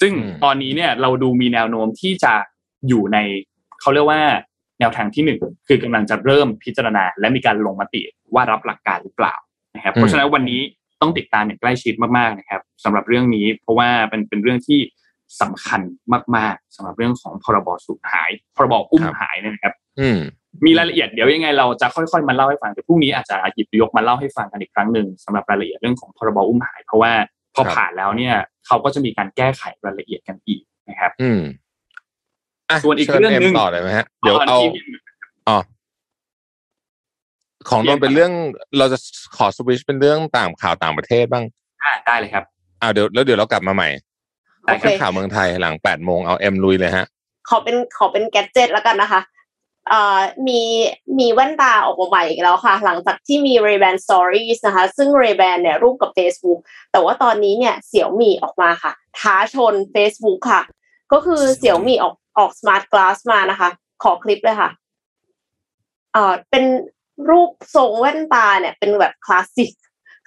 ซึ่งอืมตอนนี้เนี่ยเราดูมีแนวโน้มที่จะอยู่ในเขาเรียกว่าแนวทางที่หนึ่งคือกำลังจะเริ่มพิจารณา และมีการลงมติว่ารับหลักการหรือเปล่านะครับเพราะฉะนั้นวันนี้ต้องติดตามอย่างใกล้ชิดมากๆนะครับสำหรับเรื่องนี้เพราะว่าเป็นเป็นเรื่องที่ สำคัญมาก ๆสำหรับเรื่องของพรบสูญหาย พรบอุ้มหายเนี่ยนะครับ อืมมีรายละเอียดเดี๋ยวยังไงเราจะค่อยๆมาเล่าให้ฟังเดี๋ยวพรุ่งนี้อาจจะหยิบยกมาเล่าให้ฟังกันอีกครั้งหนึ่งสำหรับรายละเอียดเรื่องของพรบอุ้มหาย เพราะว่าพอครับผ่านแล้วเนี่ย เขาก็จะมีการแก้ไขรายละเอียดกันอีกนะครับ อืมอะส่วนอีกชิญเรื่องหนึ่งต่อเลยไหมฮะเดี๋ยวเอาที่อ๋อของนนท์เป็นเรื่องเราจะขอสวิชเป็นเรื่องต่างข่าวต่างประเทศบ้างอ่าได้เลยครับอ่าเดี๋ยวแล้วเดี๋ยวเรากลับมาใหม่ ได้โอครัเคบข่าวเมืองไทยหลังแปดโมงเอาเอ็มลุยเลยฮะ ขอเป็นขอเป็นแกดเจ็ตแล้วกันนะคะเอ่อมีมีแว่นตาออกมาใหม่อีกแล้วค่ะ หลังจากที่มี Ray-Ban Stories นะคะ ซึ่ง Ray-Ban เนี่ยรูปกับ Facebook แต่ว่าตอนนี้เนี่ยเสี่ยวมี่ออกมาค่ะ ท้าชน Facebook ค่ะ ก็คือเสี่ยวมี่ออกออก Smart Glass มานะคะ ขอคลิปเลยค่ะเอ่อเป็นรูปทรงแว่นตาเนี่ยเป็นแบบคลาสสิก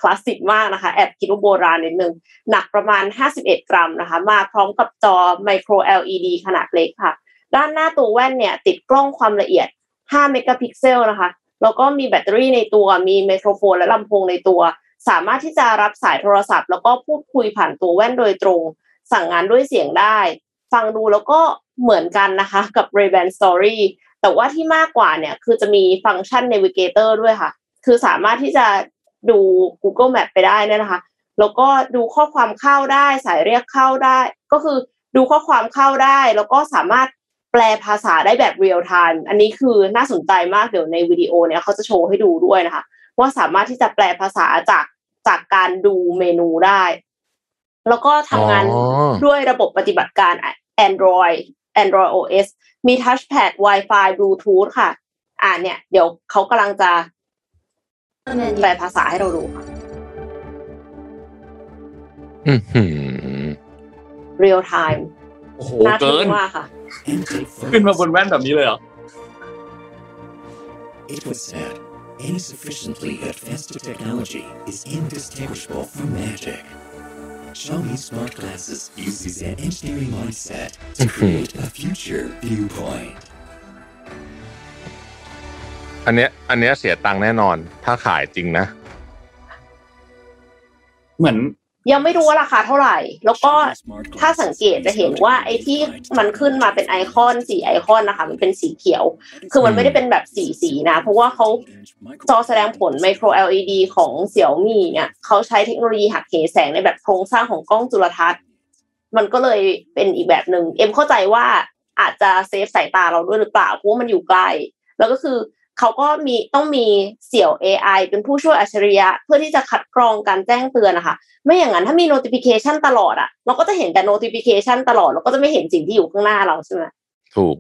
คลาสสิกมากนะคะแอบคิดว่าโบราณนิดนึง หนักประมาณ 51 กรัมนะคะ มาพร้อมกับจอ Micro LED ขนาดเล็กค่ะ ด้านหน้าตัวแว่นเนี่ยติดกล้องความละเอียด 5 เมกะพิกเซลนะคะ แล้วก็มีแบตเตอรี่ในตัวมีไมโครโฟนและลำโพงในตัว สามารถที่จะรับสายโทรศัพท์ แล้วก็พูดคุยผ่านตัวแว่นโดยตรง สั่งงานด้วยเสียงได้ ฟังดูแล้วก็เหมือนกันนะคะกับ Ray-Ban Story แต่ว่าที่มากกว่าเนี่ยคือจะมีฟังก์ชัน Navigator ด้วยค่ะ คือสามารถที่จะ ดู Google Map ไปได้เลยนะคะ แล้วก็ดูข้อความเข้าได้ สายเรียกเข้าได้ ก็คือดูข้อความเข้าได้ แล้วก็สามารถแปลภาษาได้แบบเรียลไทม์อันนี้คือน่าสนใจมากเดี๋ยวในวิดีโอเนี่ยเขาจะโชว์ให้ดูด้วยนะคะ ว่าสามารถที่จะแปลภาษาจากจากการดูเมนูได้ แล้วก็ทำงานอ๋อด้วยระบบปฏิบัติการ Android Android OS มี Touchpad Wi-Fi Bluetooth ค่ะ อ่าเนี่ย เดี๋ยวเขากำลังจะ แปลภาษาให้เราดูค่ะอือหือ real time โอ้โหน่าทึ่เกิน งมากค่ะ and take ขึ้นมา photos. บนแว่นแบบนี้เลยเหรอ It was said, any sufficiently advanced technology is indistinguishable from magic. Xiaomi smart glasses uses an engineering mindset to create a future viewpoint. อันเนี้ย อันเนี้ยเสียตังค์แน่นอน ถ้าขายจริงนะ เหมือน ยังไม่รู้ว่าราคาเท่าไหร่ แล้วก็ถ้าสังเกตจะเห็นว่าไอ้ที่มันขึ้นมาเป็นไอคอนสีไอคอนนะคะ มันเป็นสีเขียว คือมันไม่ได้เป็นแบบสีสีนะ เพราะว่าเขาจอแสดงผลไมโคร LED ของเสี่ยวมี่เนี่ยเขาใช้เทคโนโลยีหักเหแสงในแบบโครงสร้างของกล้องจุลทรรศน์ มันก็เลยเป็นอีกแบบหนึ่งเอ็มเข้าใจว่าอาจจะเซฟสายตาเราด้วยหรือเปล่าเพราะว่ามันอยู่ไกลแล้วก็คือ เขาก็มีต้องมีเสี่ยว AI เป็นผู้ช่วยอัจฉริยะ เพื่อที่จะคัดกรองการแจ้งเตือนนะคะไม่อย่างนั้นถ้ามี notification ตลอดอะเราก็จะเห็นแต่ notification ตลอดเราก็จะไม่เห็นสิ่งที่อยู่ข้างหน้าเราใช่ไหมถูก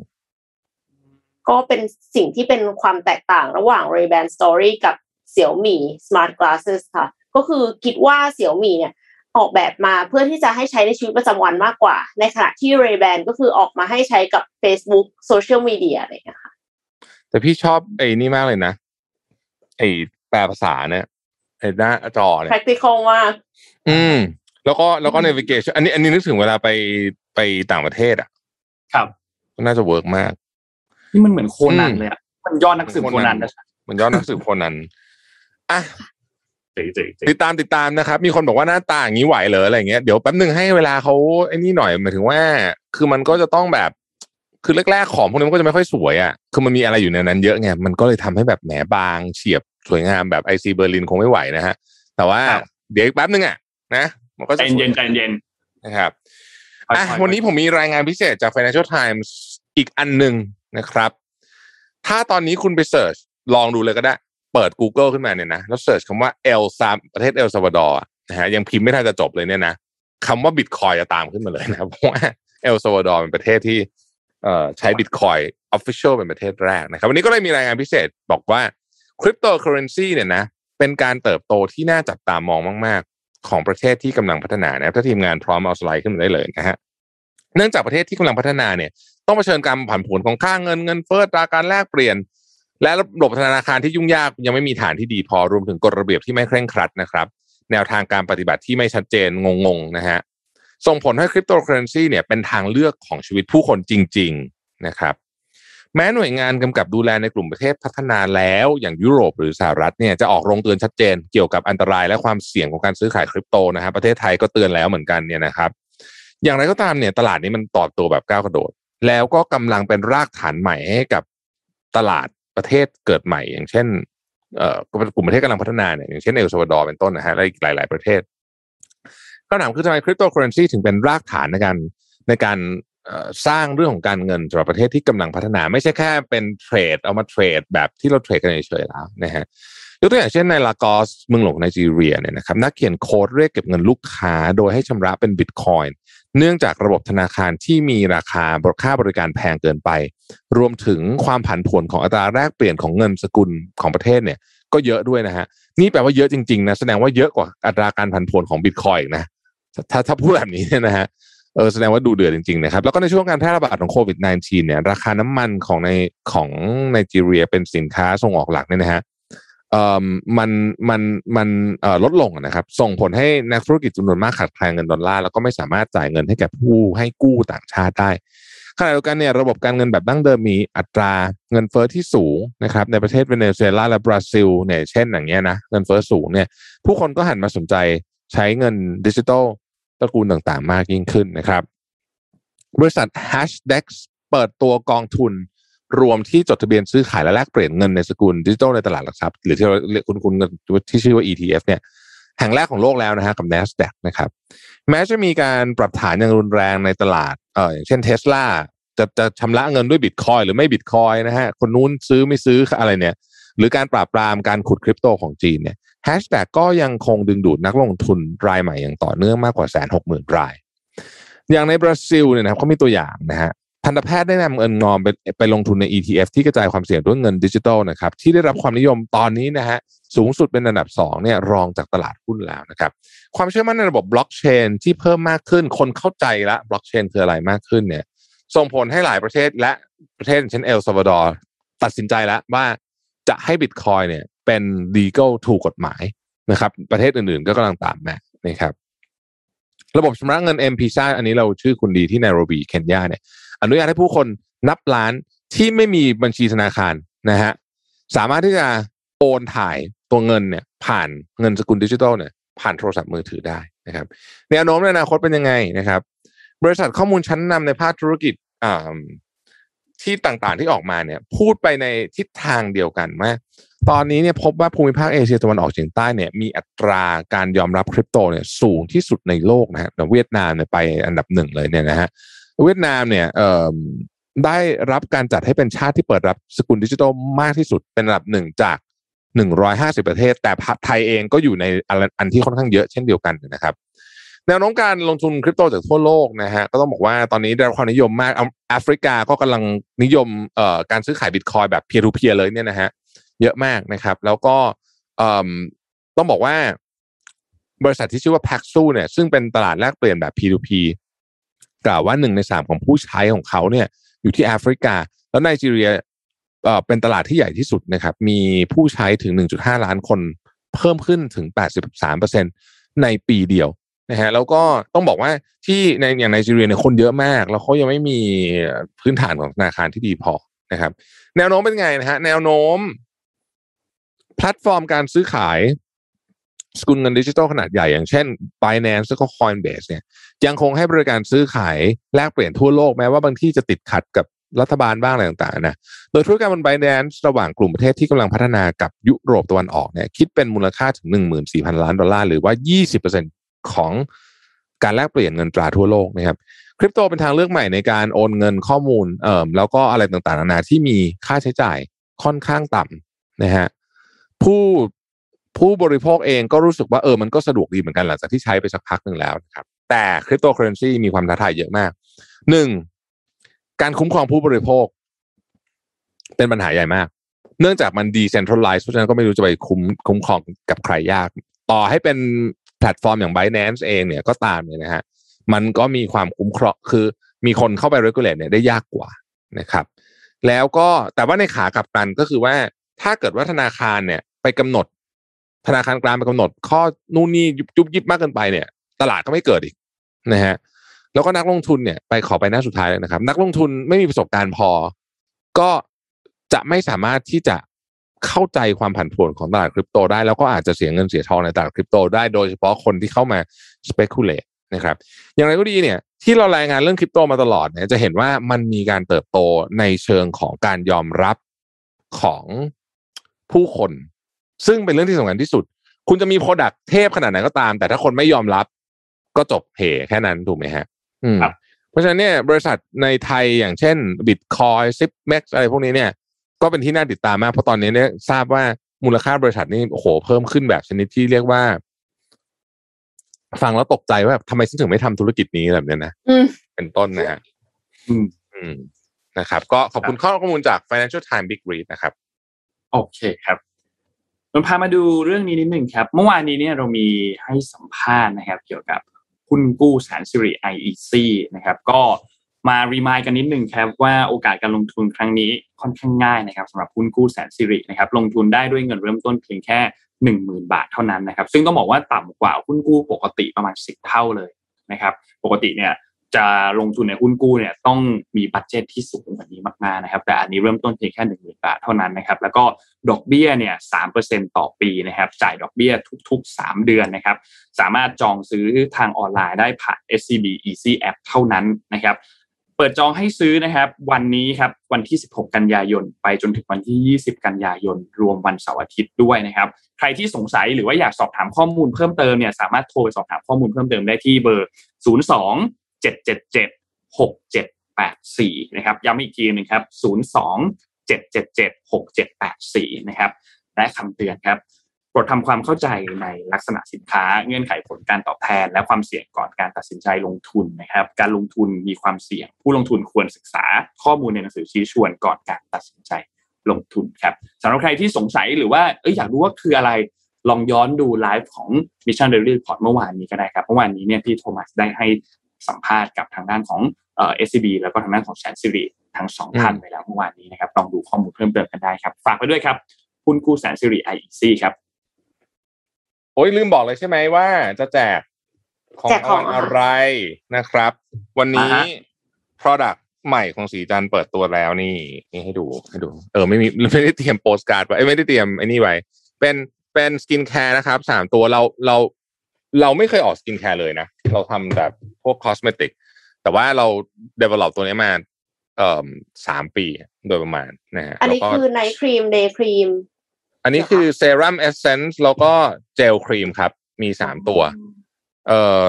ก็เป็นสิ่งที่เป็นความแตกต่างระหว่าง Ray-Ban Story กับเสี่ยวมี่ Smart Glasses ค่ะ ก็คือคิดว่าเสี่ยวมี่เนี่ยออกแบบมาเพื่อที่จะให้ใช้ในชีวิตประจำวันมากกว่า ในขณะที่ Ray-Ban ก็คือออกมาให้ใช้กับ Facebook Social Media อะไรอย่างเงี้ยค่ะ แต่พี่ชอบไอ้นี่มากเลยนะไอ้แปลภาษาเนี่ยไอ้หน้าจอเนี่ย practical มากอืม แล้วก็แล้วก็ navigation อันนี้ อันนี้นึกถึงเวลาไปไปต่างประเทศอะ ครับน่าจะเวิร์กมาก นี่มันเหมือนโคนันอืมเลยอะมันยอดนักสืบโคนันนะมันยอดนักสืบคนนั้นอะเจ๋งเจ๋งเจ๋งติดตามติดตามนะครับ มีคนบอกว่าหน้าตาอย่างนี้ไหวเหรออะไรเงี้ยเดี๋ยวแป๊บหนึ่งให้เวลาเขาไอ้นี่หน่อยหมายถึงว่า คือมันก็จะต้องแบบ คือแรกๆของพวกนี้มันก็จะไม่ค่อยสวยอะคือมันมีอะไรอยู่ในนั้นเยอะไงมันก็เลยทำให้แบบแหมบางเฉียบสวยงามแบบ ic! berlin คงไม่ไหวนะฮะ แต่ว่าเดี๋ยวอีกแป๊บหนึ่งอะนะมันก็ใจจะสวยใจเย็นใจเย็นนะครับค่อยๆอะวันนี้ผมมีรายงานพิเศษจาก Financial Times อีกอันหนึ่งนะครับ ถ้าตอนนี้คุณไป search ลองดูเลยก็ได้ เปิด Google ขึ้นมาเนี่ยนะ แล้ว search คำว่าเอลซาประเทศเอลซาวาดอร์นะฮะยังพิมพ์ไม่ทันจะจบเลยเนี่ยนะคำว่าบิตคอยน์จะตามขึ้นมาเลยนะเพราะว่าเอลซาวาดอร์เป็นประเทศที่เอ่อ ใช้บิตคอยน์official เป็นประเทศแรกนะครับ วันนี้ก็เลยมีรายงานพิเศษบอกว่าคริปโตเคอเรนซีเนี่ยนะเป็นการเติบโตที่น่าจับตามองมาก ๆ ของประเทศที่กำลังพัฒนานะครับถ้าทีมงานพร้อมเอาสไลด์ขึ้นมาได้เลยนะฮะเนื่องจากประเทศที่กำลังพัฒนาเนี่ย ต้องเผชิญการผันผวนของค่าเงินเงินเฟ้อตราการแลกเปลี่ยน และระบบธนาคารที่ยุ่งยากยังไม่มีฐานที่ดีพอรวมถึงกฎระเบียบที่ไม่เคร่งครัดนะครับ แนวทางการปฏิบัติที่ไม่ชัดเจนงงๆนะฮะ ส่งผลให้คริปโตเคอเรนซีเนี่ยเป็นทางเลือกของชีวิตผู้คนจริง ๆนะครับ แม้หน่วยงานกำกับดูแลในกลุ่มประเทศพัฒนาแล้วอย่างยุโรปหรือสหรัฐเนี่ยจะออกโรงเตือนชัดเจนเกี่ยวกับอันตรายและความเสี่ยงของการซื้อขายคริปโตนะฮะประเทศไทยก็เตือนแล้วเหมือนกันเนี่ยนะครับ อย่างไรก็ตามเนี่ยตลาดนี้มันต่อตัวแบบก้าวกระโดด แล้วก็กำลังเป็นรากฐานใหม่ให้กับตลาดประเทศเกิดใหม่ อย่างเช่นเอ่อกลุ่มประเทศกำลังพัฒนาเนี่ยอย่างเช่นเอลซาวาดอร์เป็นต้นนะฮะและอีกหลาย ๆประเทศ คำถามคือทำไมคริปโตเคอเรนซีถึงเป็นรากฐานในการในการสร้างเรื่องของการเงินสำหรับประเทศที่กำลังพัฒนา ไม่ใช่แค่เป็นเทรดเอามาเทรดแบบที่เราเทรดกันเฉยๆแล้วนะฮะยกตัวอย่างเช่นในลากอสเมืองหลวงไนจีเรียเนี่ยนะครับนักเขียนโค้ดเรียกเก็บเงินลูกค้าโดยให้ชำระเป็นบิตคอยน์เนื่องจากระบบธนาคารที่มีราคาค่าบริการแพงเกินไป รวมถึงความผันผวนของอัตราแลกเปลี่ยนของเงินสกุลของประเทศเนี่ยก็เยอะด้วยนะฮะนี่แปลว่าเยอะจริงๆนะแสดงว่าเยอะกว่าอัตราการผันผวนของบิตคอยน์นะ ถ้าถ้าพูดแบบนี้เนี่ยนะฮะเออแสดงว่าดูเดือดจริงๆนะครับแล้วก็ในช่วงการแพร่ระบาดของโควิด -19 เนี่ยราคาน้ำมันของในของไนจีเรียเป็นสินค้าส่งออกหลักเนี่ยนะฮะเอ่อมันมันมันเอ่อลดลงนะครับ ส่งผลให้นักธุรกิจจำนวนมากขาดแคลนเงินดอลลาร์แล้วก็ไม่สามารถจ่ายเงินให้แก่ผู้ให้กู้ต่างชาติได้ขณะเดียวกันเนี่ยระบบการเงินแบบดั้งเดิมมีอัตราเงินเฟ้อที่สูงนะครับในประเทศเวเนซุเอลาและบราซิลเนี่ยเช่นอย่างเงี้ยนะเงินเฟ้อสูงเนี่ยผู้คนก็หันมาสนใจ ใช้เงินดิจิทัลตระกูลต่างๆ มากยิ่งขึ้นนะครับ บริษัท Hashdex เปิดตัวกองทุนรวมที่จดทะเบียนซื้อขายและแลกเปลี่ยนเงินในสกุลดิจิทัลในตลาดหลักทรัพย์หรือที่เราเรียกคุ้นคุ้นที่ชื่อว่า ETF เนี่ยแห่งแรกของโลกแล้วนะฮะกับ NASDAQ นะครับแม้จะมีการปรับฐานอย่างรุนแรงในตลาดเอออย่างเช่นเทสลาจะจะชำระเงินด้วยบิตคอยน์หรือไม่บิตคอยน์นะฮะคนนู้นซื้อไม่ซื้ออะไรเนี่ย หรือการปราบปรามการขุดคริปโตของจีนเนี่ย Hashdex ก็ยังคงดึงดูดนักลงทุนรายใหม่อย่างต่อเนื่องมากกว่าแสนหกหมื่นราย อย่างในบราซิลเนี่ยนะครับเขามีตัวอย่างนะฮะทันตแพทย์ได้นำเงินออมไปไปลงทุนใน ETF ที่กระจายความเสี่ยงด้วยเงินดิจิทัลนะครับที่ได้รับความนิยมตอนนี้นะฮะสูงสุดเป็นอันดับ2เนี่ยรองจากตลาดหุ้นแล้วนะครับความเชื่อมั่นในระบบบล็อกเชนที่เพิ่มมากขึ้น คนเข้าใจละบล็อกเชนคืออะไรมากขึ้นเนี่ยส่งผลให้หลายประเทศและประเทศเช่นเอลซาวาดอร์ตัดสินใจแล้วว่าจะให้บิตคอยน์เนี่ย เป็น legal ถูกกฎหมายนะครับ ประเทศอื่นๆ ก็กำลังตามมานะครับระบบชำระเงิน M-Pesa อันนี้เราชื่อคุ้นดีที่ไนโรบีเคนยาเนี่ยอนุญาตให้ผู้คนนับล้านที่ไม่มีบัญชีธนาคารนะฮะสามารถที่จะโอนถ่ายตัวเงินเนี่ยผ่านเงินสกุลดิจิทัลเนี่ยผ่านโทรศัพท์มือถือได้นะครับแนวโน้มในอนาคตเป็นยังไงนะครับ บริษัทข้อมูลชั้นนำในภาคธุรกิจอ่าที่ต่างๆที่ออกมาเนี่ยพูดไปในทิศทางเดียวกันว่า ตอนนี้เนี่ยพบว่าภูมิภาคเอเชียตะวันออกเฉียงใต้เนี่ยมีอัตราการยอมรับคริปโตเนี่ยสูงที่สุดในโลกนะฮะเวียดนามเนี่ยไปอันดับหนึ่งเลยเนี่ยนะฮะเวียดนามเนี่ยเอ่อได้รับการจัดให้เป็นชาติที่เปิดรับสกุลดิจิทัลมากที่สุดเป็นอันดับหนึ่งจาก 150 ประเทศ แต่ไทยเองก็อยู่ในอันที่ค่อนข้างเยอะเช่นเดียวกันนะครับแนวโน้มการลงทุนคริปโตจากทั่วโลกนะฮะก็ต้องบอกว่าตอนนี้ได้รับความนิยมมากแอฟริกาก็กำลังนิยมเอ่อการซื้อขายบิตคอยแบบเพียร์ทูเพียร์เลยเนี่ยนะฮะ เยอะมากนะครับ แล้วก็ต้องบอกว่าบริษัทที่ชื่อว่า Paxu เนี่ยซึ่งเป็นตลาดแลกเปลี่ยนแบบ P2P กล่าวว่าหนึ่งในสามของผู้ใช้ของเขาเนี่ยอยู่ที่แอฟริกา แล้วไนจีเรียเป็นตลาดที่ใหญ่ที่สุดนะครับ มีผู้ใช้ถึง 1.5 ล้านคนเพิ่มขึ้นถึง 83%ในปีเดียวนะฮะแล้วก็ต้องบอกว่าที่ในอย่างไนจีเรียเนี่ยคนเยอะมาก แล้วเขายังไม่มีพื้นฐานของธนาคารที่ดีพอนะครับ แนวโน้มเป็นไงนะฮะแนวโน้ม พลตฟอร์มการซื้อขายสกุลเงินดิจิทัลขนาดใหญ่อย่างเช่น Binance แล้วก็ Coinbase เนี่ยยังคงให้บริการซื้อขายแลกเปลี่ยนทั่วโลกแม้ว่าบางที่จะติดขัดกับรัฐบาลบ้างอะไรต่างๆนะโดยธุรการบน Binance ระหว่างกลุ่มประเทศที่กำลังพัฒนากับยุโรปตะวันออกเนี่ยคิดเป็นมูลค่าถึง 14,000 ล้านดอลลาร์หรือว่า 20%ของการแลกเปลี่ยนเงินตราทั่วโลกนะครับคริปโตเป็นทางเลือกใหม่ในการโอนเงินข้อมูลเอ่อแล้วก็อะไรต่างๆนานาที่มีค่าใช้จ่ายค่อนข้างต่ำนะฮะ ผู้ผู้บริโภคเองก็รู้สึกว่าเออมันก็สะดวกดีเหมือนกันหลังจากที่ใช้ไปสักพักหนึ่งแล้วนะครับ แต่คริปโตเคอเรนซีมีความท้าทายเยอะมากหนึ่งการคุ้มครองผู้บริโภค เป็นปัญหาใหญ่มาก เนื่องจากมัน decentralize เพราะฉะนั้นก็ไม่รู้จะไปคุ้มคุ้มครองกับใครยาก ต่อให้เป็นแพลตฟอร์มอย่าง Binance เองเนี่ยก็ตามเนี่ยนะฮะมันก็มีความคุ้มครองคือมีคนเข้าไป regulate เนี่ยได้ยากกว่านะครับ แล้วก็แต่ว่าในขากลับกันก็คือว่าถ้าเกิดว่าธนาคารเนี่ย ไปกำหนด ธนาคารกลางไปกำหนด ข้อนู่นนี่ยุบยิบมากเกินไปเนี่ย ตลาดก็ไม่เกิดอีกนะฮะแล้วก็นักลงทุนเนี่ยไปขอไปหน้าสุดท้ายเลยนะครับ นักลงทุนไม่มีประสบการณ์พอ ก็จะไม่สามารถที่จะเข้าใจความผันผวนของตลาดคริปโตได้ แล้วก็อาจจะเสียเงินเสียทองในตลาดคริปโตได้โดยเฉพาะคนที่เข้ามา speculate นะครับ อย่างไรก็ดีเนี่ย ที่เรารายงานเรื่องคริปโตมาตลอดเนี่ยจะเห็นว่ามันมีการเติบโตในเชิงของการยอมรับของผู้คน ซึ่งเป็นเรื่องที่สำคัญที่สุด คุณจะมีโปรดักเทพขนาดไหนก็ตาม แต่ถ้าคนไม่ยอมรับ ก็จบเหแค่นั้นถูกไหมฮะอืมเพราะฉะนั้นเนี่ยบริษัทในไทยอย่างเช่น Bitcoin ซิปแม็กอะไรพวกนี้เนี่ย ก็เป็นที่น่าติดตามมากเพราะตอนนี้เนี่ยทราบว่ามูลค่าบริษัทนี่โอ้โหเพิ่มขึ้นแบบชนิดที่เรียกว่า ฟังแล้วตกใจว่าทำไมฉันถึงไม่ทำธุรกิจนี้แบบนี้นะอืมเป็นต้นนะฮะอืมอืมนะครับ ก็ขอบคุณข้อมูลจาก Financial Times Big Read นะครับ โอเคครับ เราพามาดูเรื่องนี้นิดหนึ่งครับ เมื่อวานนี้เนี่ยเรามีให้สัมภาษณ์นะครับ เกี่ยวกับหุ้นกู้แสนสิริ IEC นะครับ ก็มารีมายกันนิดหนึ่งครับว่าโอกาสการลงทุนครั้งนี้ค่อนข้างง่ายนะครับสำหรับหุ้นกู้แสนสิรินะครับ ลงทุนได้ด้วยเงินเริ่มต้นเพียงแค่หนึ่งหมื่นบาทเท่านั้นนะครับ ซึ่งต้องบอกว่าต่ำกว่าหุ้นกู้ปกติประมาณสิบเท่าเลยนะครับ ปกติเนี่ย จะลงทุนในหุ้นกู้เนี่ยต้องมีบัตเจตที่สูงกว่านี้มากๆนะครับ แต่อันนี้เริ่มต้นเพียงแค่หนึ่งหมื่นบาทเท่านั้นนะครับ แล้วก็ดอกเบี้ยเนี่ยสามเปอร์เซ็นต่อปีนะครับ จ่ายดอกเบี้ยทุกๆสามเดือนนะครับ สามารถจองซื้อทางออนไลน์ได้ผ่าน SCB Easy App เท่านั้นนะครับเปิดจองให้ซื้อนะครับ วันนี้ครับวันที่ 16 กันยายน ไปจนถึงวันที่ 20 กันยายน รวมวันเสาร์อาทิตย์ด้วยนะครับ ใครที่สงสัยหรือว่าอยากสอบถามข้อมูลเพิ่มเติมเนี่ยสามารถโทรไปสอบถามข้อมูลเพิ่มเติมได้ที่เบอร์ 02 777 6784นะครับย้ำอีกทีหนึงครับ02 777 6784นะครับและคำเตือนครับโปรดทำความเข้าใจในลักษณะสินค้าเงื่อนไขผลการตอบแทน และความเสี่ยงก่อนการตัดสินใจลงทุนนะครับ การลงทุนมีความเสี่ยง ผู้ลงทุนควรศึกษาข้อมูลในหนังสือชี้ชวนก่อนการตัดสินใจลงทุนครับสำหรับใครที่สงสัยหรือว่าเอยอยากรู้ว่าคืออะไรลองย้อนดูไลฟ์ของ Mission Daily Report เมื่อวานนี้ก็ได้ครับเมื่อวานนี้เนี่ยพี่โทมัสได้ให้ สัมภาษณ์กับทางด้านของเอ่อ SCB แล้วก็ทางด้านของแสนสิริทั้งสองท่านไปแล้วเมื่อวานนี้นะครับลองดูข้อมูลเพิ่มเติมกันได้ครับฝากไปด้วยครับหุ้นกู้แสนสิริ IEC ครับโอ้ยลืมบอกเลยใช่ไหมว่าจะแจกของแจกของรางวัลอะไรนะครับ วันนี้อ่าฮะ product ใหม่ของศรีจันทร์เปิดตัวแล้วนี่นี่ให้ดูให้ดู เออไม่มีไม่ได้เตรียมโปสการ์ดไว้เอ้ยไม่ได้เตรียมไอ้นี่ไว้เป็นเป็น skincare นะครับสามตัวเราเราเราไม่เคยออก skincare เลยนะ เราทำแบบพวก cosmetic แต่ว่าเรา develop ตัวนี้มาเอ่อสามปีโดยประมาณนะฮะอันนี้แล้วก็คือ night cream day creamอันนี้คือเซรั่ม essence แล้วก็เจลครีมครับ มีสามตัว เอ่อ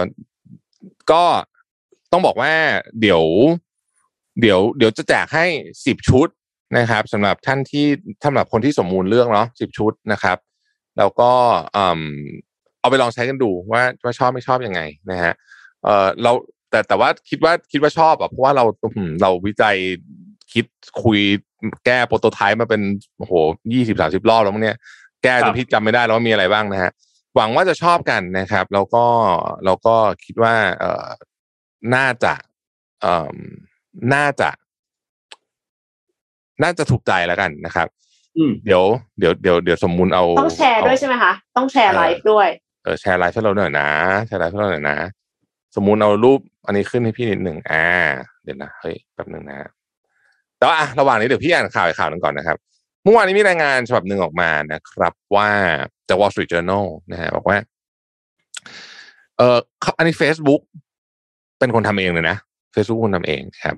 ก็ต้องบอกว่าเดี๋ยว เดี๋ยว เดี๋ยวจะแจกให้สิบชุดนะครับสำหรับท่านที่สำหรับคนที่สมมูลเรื่องเนาะสิบชุดนะครับ แล้วก็อืม เอาไปลองใช้กันดูว่าว่าชอบไม่ชอบยังไงนะฮะเออเราแต่แต่ว่าคิดว่าคิดว่าชอบอะเพราะว่าเราอืมเราวิจัยคิดคุยแก้โปรโตไทป์มาเป็นโอ้โหยี่สิบสามสิบรอบแล้วมั้งเนี่ยแก้ครัจบนพี่จำไม่ได้แล้วว่ามีอะไรบ้างนะฮะหวังว่าจะชอบกันนะครับ แล้วก็แล้วก็คิดว่าเออน่าจะเอ่อน่าจะ น่าจะถูกใจแล้วกันนะครับอืมเดี๋ยวเดี๋ยวเดี๋ยวเดี๋ยวสมมุนเอาต้องแชร์ด้วยใช่ไหมคะ ต้องแชร์ไลฟ์ด้วย เออแชร์ไลฟ์ให้เราหน่อยนะ แชร์ไลฟ์ให้เราหน่อยนะ สมมุนเอารูปอันนี้ขึ้นให้พี่นิดหนึ่งอ่า เดี๋ยวนะเฮ้ยแป๊บหนึ่งนะแต่ว่าระหว่างนี้เดี๋ยวพี่อ่านข่าวอีกข่าวหนึ่งก่อนนะครับเมื่อวานนี้มีรายงานฉบับหนึ่งออกมานะครับ ว่าจาก Wall Street Journal นะฮะบอกว่า เอออันนี้ Facebook เป็นคนทำเองเลยนะ Facebook คนทำเองครับ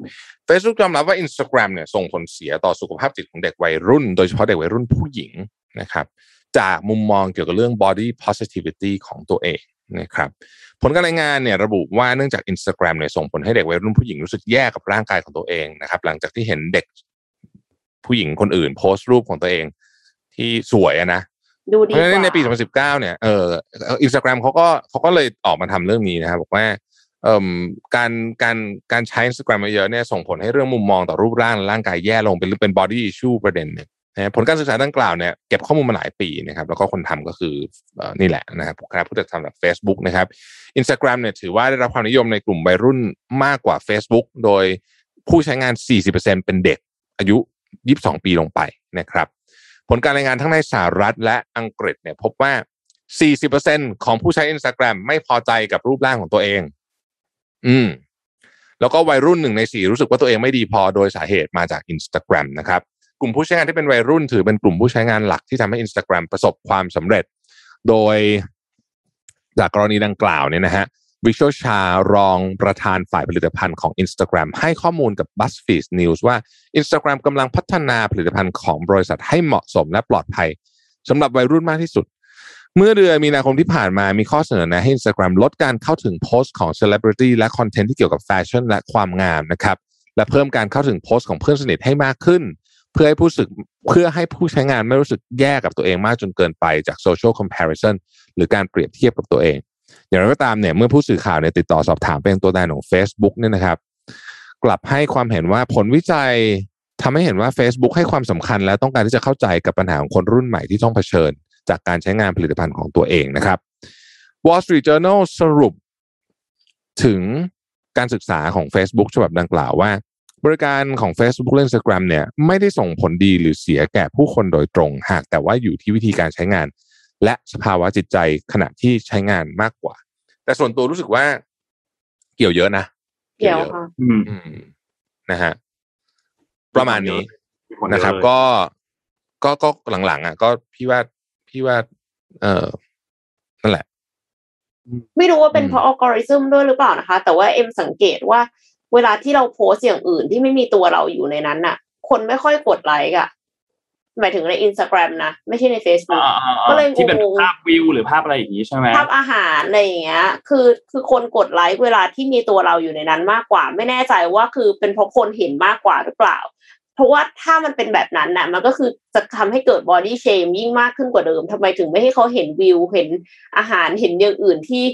Facebook ยอมรับว่า Instagram เนี่ยส่งผลเสียต่อสุขภาพจิตของเด็กวัยรุ่น โดยเฉพาะเด็กวัยรุ่นผู้หญิงนะครับ จากมุมมองเกี่ยวกับเรื่อง body positivity ของตัวเองนะครับผลการรายงานเนี่ยระบุว่าเนื่องจาก Instagram เนี่ยส่งผลให้เด็กวัยรุ่นผู้หญิงรู้สึกแย่กับร่างกายของตัวเองนะครับ หลังจากที่เห็นเด็กผู้หญิงคนอื่น โพสต์รูปของตัวเองที่สวยอะนะดูเพดีราะฉะกนั้นว่าในปี 2019 เนี่ยเอออินสตาแกรมเขาก็เขาก็เลยออกมาทำเรื่องนี้นะครับบอกว่าเอ่มการการการใช้ Instagram เยอะๆเนี่ยส่งผลให้เรื่องมุมมองต่อรูปร่างและร่างกายแย่ลงเป็นเป็น body issue ประเด็นหนึ่ง นะผลการศึกษาดังกล่าวเนี่ยเก็บข้อมูลมาหลายปีนะครับแล้วก็คนทำก็คืออนี่แหละนะครับคณะผู้จัดทำแบบ Facebook นะครับ Instagram เนี่ยถือว่าได้รับความนิยมในกลุ่มวัยรุ่นมากกว่า Facebook โดยผู้ใช้งาน 40%เป็นเด็กอายุ 22 ปีลงไปนะครับ ผลการรายงานทั้งในสหรัฐและอังกฤษเนี่ยพบว่า 40%ของผู้ใช้ Instagram ไม่พอใจกับรูปร่างของตัวเอง อืมแล้วก็วัยรุ่นหนึ่งในสี่รู้สึกว่าตัวเองไม่ดีพอโดยสาเหตุมาจาก Instagram นะครับ ลุ่มผู้ใช้งานที่เป็นวัยรุ่น ถือเป็นกลุ่มผู้ใช้งานหลักที่ทำให้ Instagram ประสบความสำเร็จ โดยจากกรณีดังกล่าวเนี่ยนะฮะวิชวลชารองประธานฝ่ายผลิตภัณฑ์ของ Instagram ให้ข้อมูลกับ BuzzFeed News ว่า Instagram กำลังพัฒนาผลิตภัณฑ์ของบริษัทให้เหมาะสมและปลอดภัยสำหรับวัยรุ่นมากที่สุด เมื่อเดือนมีนาคมที่ผ่านมามีข้อเสนอแนะให้ Instagram ลดการเข้าถึงโพสต์ของ Celebrity และคอนเทนต์ที่เกี่ยวกับแฟชั่นและความงามนะครับ และเพิ่มการเข้าถึงโพสต์ของเพื่อนสนิทให้มากขึ้น เพื่อให้ผู้สึกเพื่อให้ผู้ใช้งานไม่รู้สึกแย่กับตัวเองมากจนเกินไปจาก social comparison หรือการเปรียบเทียบกับตัวเอง อย่างไรก็ตามเนี่ยเมื่อผู้สื่อข่าวเนี่ยติดต่อสอบถามไปยังตัวแทนของ Facebook เนี่ยนะครับ กลับให้ความเห็นว่าผลวิจัยทำให้เห็นว่า Facebook ให้ความสำคัญและต้องการที่จะเข้าใจกับปัญหาของคนรุ่นใหม่ที่ต้องเผชิญ จากการใช้งานผลิตภัณฑ์ของตัวเองนะครับ Wall Street Journal สรุปถึงการศึกษาของ Facebook ฉบับดังกล่าวว่า บริการของ Facebook และ Instagram เนี่ยไม่ได้ส่งผลดีหรือเสียแก่ผู้คนโดยตรง หากแต่ว่าอยู่ที่วิธีการใช้งาน และสภาวะจิตใจขณะที่ใช้งานมากกว่า แต่ส่วนตัวรู้สึกว่าเกี่ยวเยอะนะเกี่ยวค่ะอืมอืมนะฮะประมาณนี้มีผลเยอนะครับเลยก็ก็ก็หลังๆ อะ ก็พี่ว่าพี่ว่า เออนั่นแหละ ไม่รู้ว่าเป็นอืมเพราะอัลกอริทึมด้วยหรือเปล่านะคะ แต่ว่าเอ็มสังเกตว่า เวลาที่เราโพสต์อย่างอื่นที่ไม่มีตัวเราอยู่ในนั้นน่ะ คนไม่ค่อยกดไลค์อะหมายถึงในอินสตาแกรมนะ ไม่ใช่ใน Facebook อ่าอ่าอ่าก็เลยที่เป็นงงภาพวิวหรือภาพอะไรอย่างนี้ใช่ไหมภาพอาหารอะไรอย่างเงี้ย คือคือคนกดไลค์เวลาที่มีตัวเราอยู่ในนั้นมากกว่า ไม่แน่ใจว่าคือเป็นเพราะคนเห็นมากกว่าหรือเปล่า เพราะว่าถ้ามันเป็นแบบนั้นน่ะ มันก็คือจะทำให้เกิด body shame ยิ่งมากขึ้นกว่าเดิมทำไมถึงไม่ให้เขาเห็นวิว เห็นอาหารเห็นอย่างอื่นที่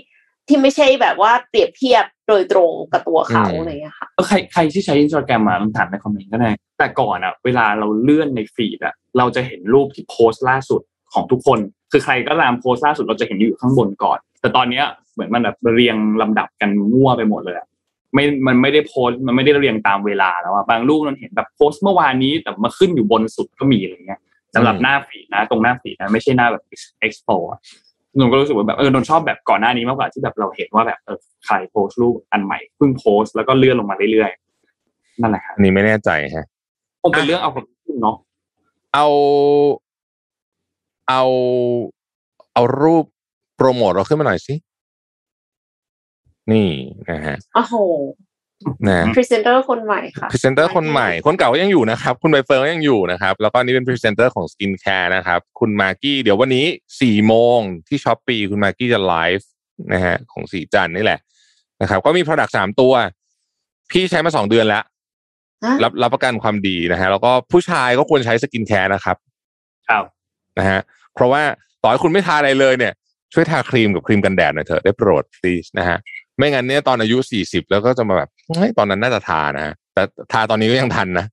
ที่ไม่ใช่แบบว่าเปรียบเทียบ โดยตรงกับตัวเขาอืมอะไรอย่างเงี้ยค่ะเออใครใครที่ใช้อินสตาแกรมมาลองถามในคอมเมนต์ก็ได้แต่ก่อนอะเวลาเราเลื่อนในฟีดอะเราจะเห็นรูปที่โพสต์ล่าสุดของทุกคน คือใครก็ตามโพสต์ล่าสุดเราจะเห็นอยู่ข้างบนก่อน แต่ตอนเนี้ยเหมือนมันแบบเรียงลำดับกันมั่วไปหมดเลยอะไม่ มันไม่ได้โพสต์มันไม่ได้เรียงตามเวลาแล้วอะบางรูปมันเห็นแบบโพสต์เมื่อวานนี้แต่มาขึ้นอยู่บนสุดก็มีอะไรเงี้ยสำหรับหน้าฟีดนะ ตรงหน้าฟีดนะ ไม่ใช่หน้าแบบ explore อะ นนก็รู้สึกว่าแบบเออนนชอบแบบก่อนหน้านี้มากกว่าที่แบบเราเห็นว่าแบบเออใครโพสต์รูปอันใหม่เพิ่งโพสต์แล้วก็เลื่อนลงมาเรื่อยๆนั่นแหละครับอันนี้ไม่แน่ใจฮะคงเป็นเรื่องเอากับเนาะเอาเอาเอารูปโปรโมทเราขึ้นมาหน่อยสินี่นะฮะโอ้โห นะพรีเซนเตอร์คนใหม่ค่ะพรีเซนเตอร์คนใหม่คนเก่าก็ยังอยู่นะครับ คุณใบเฟิร์นก็ยังอยู่นะครับ แล้วก็นี่เป็นพรีเซนเตอร์ของสกินแคร์นะครับ คุณมากกี้เดี๋ยววันนี้สี่โมงที่ Shopee คุณมากกี้จะไลฟ์นะฮะของสีจันทร์นี่แหละนะครับ ก็มี Product สามตัว พี่ใช้มาสองเดือนแล้วฮะรับรับประกันความดีนะฮะแล้วก็ผู้ชายก็ควรใช้สกินแคร์นะครับครับนะฮะเพราะว่าต่อให้คุณไม่ทาอะไรเลยเนี่ย ช่วยทาครีมกับครีมกันแดดหน่อยเถอะได้โปรด please นะฮะ ไม่งั้นเนี่ยตอนอายุสี่สิบแล้วก็จะมาแบบเฮ้ยตอนนั้นน่าจะทานะแต่ทาตอนนี้ก็ยังทันนะ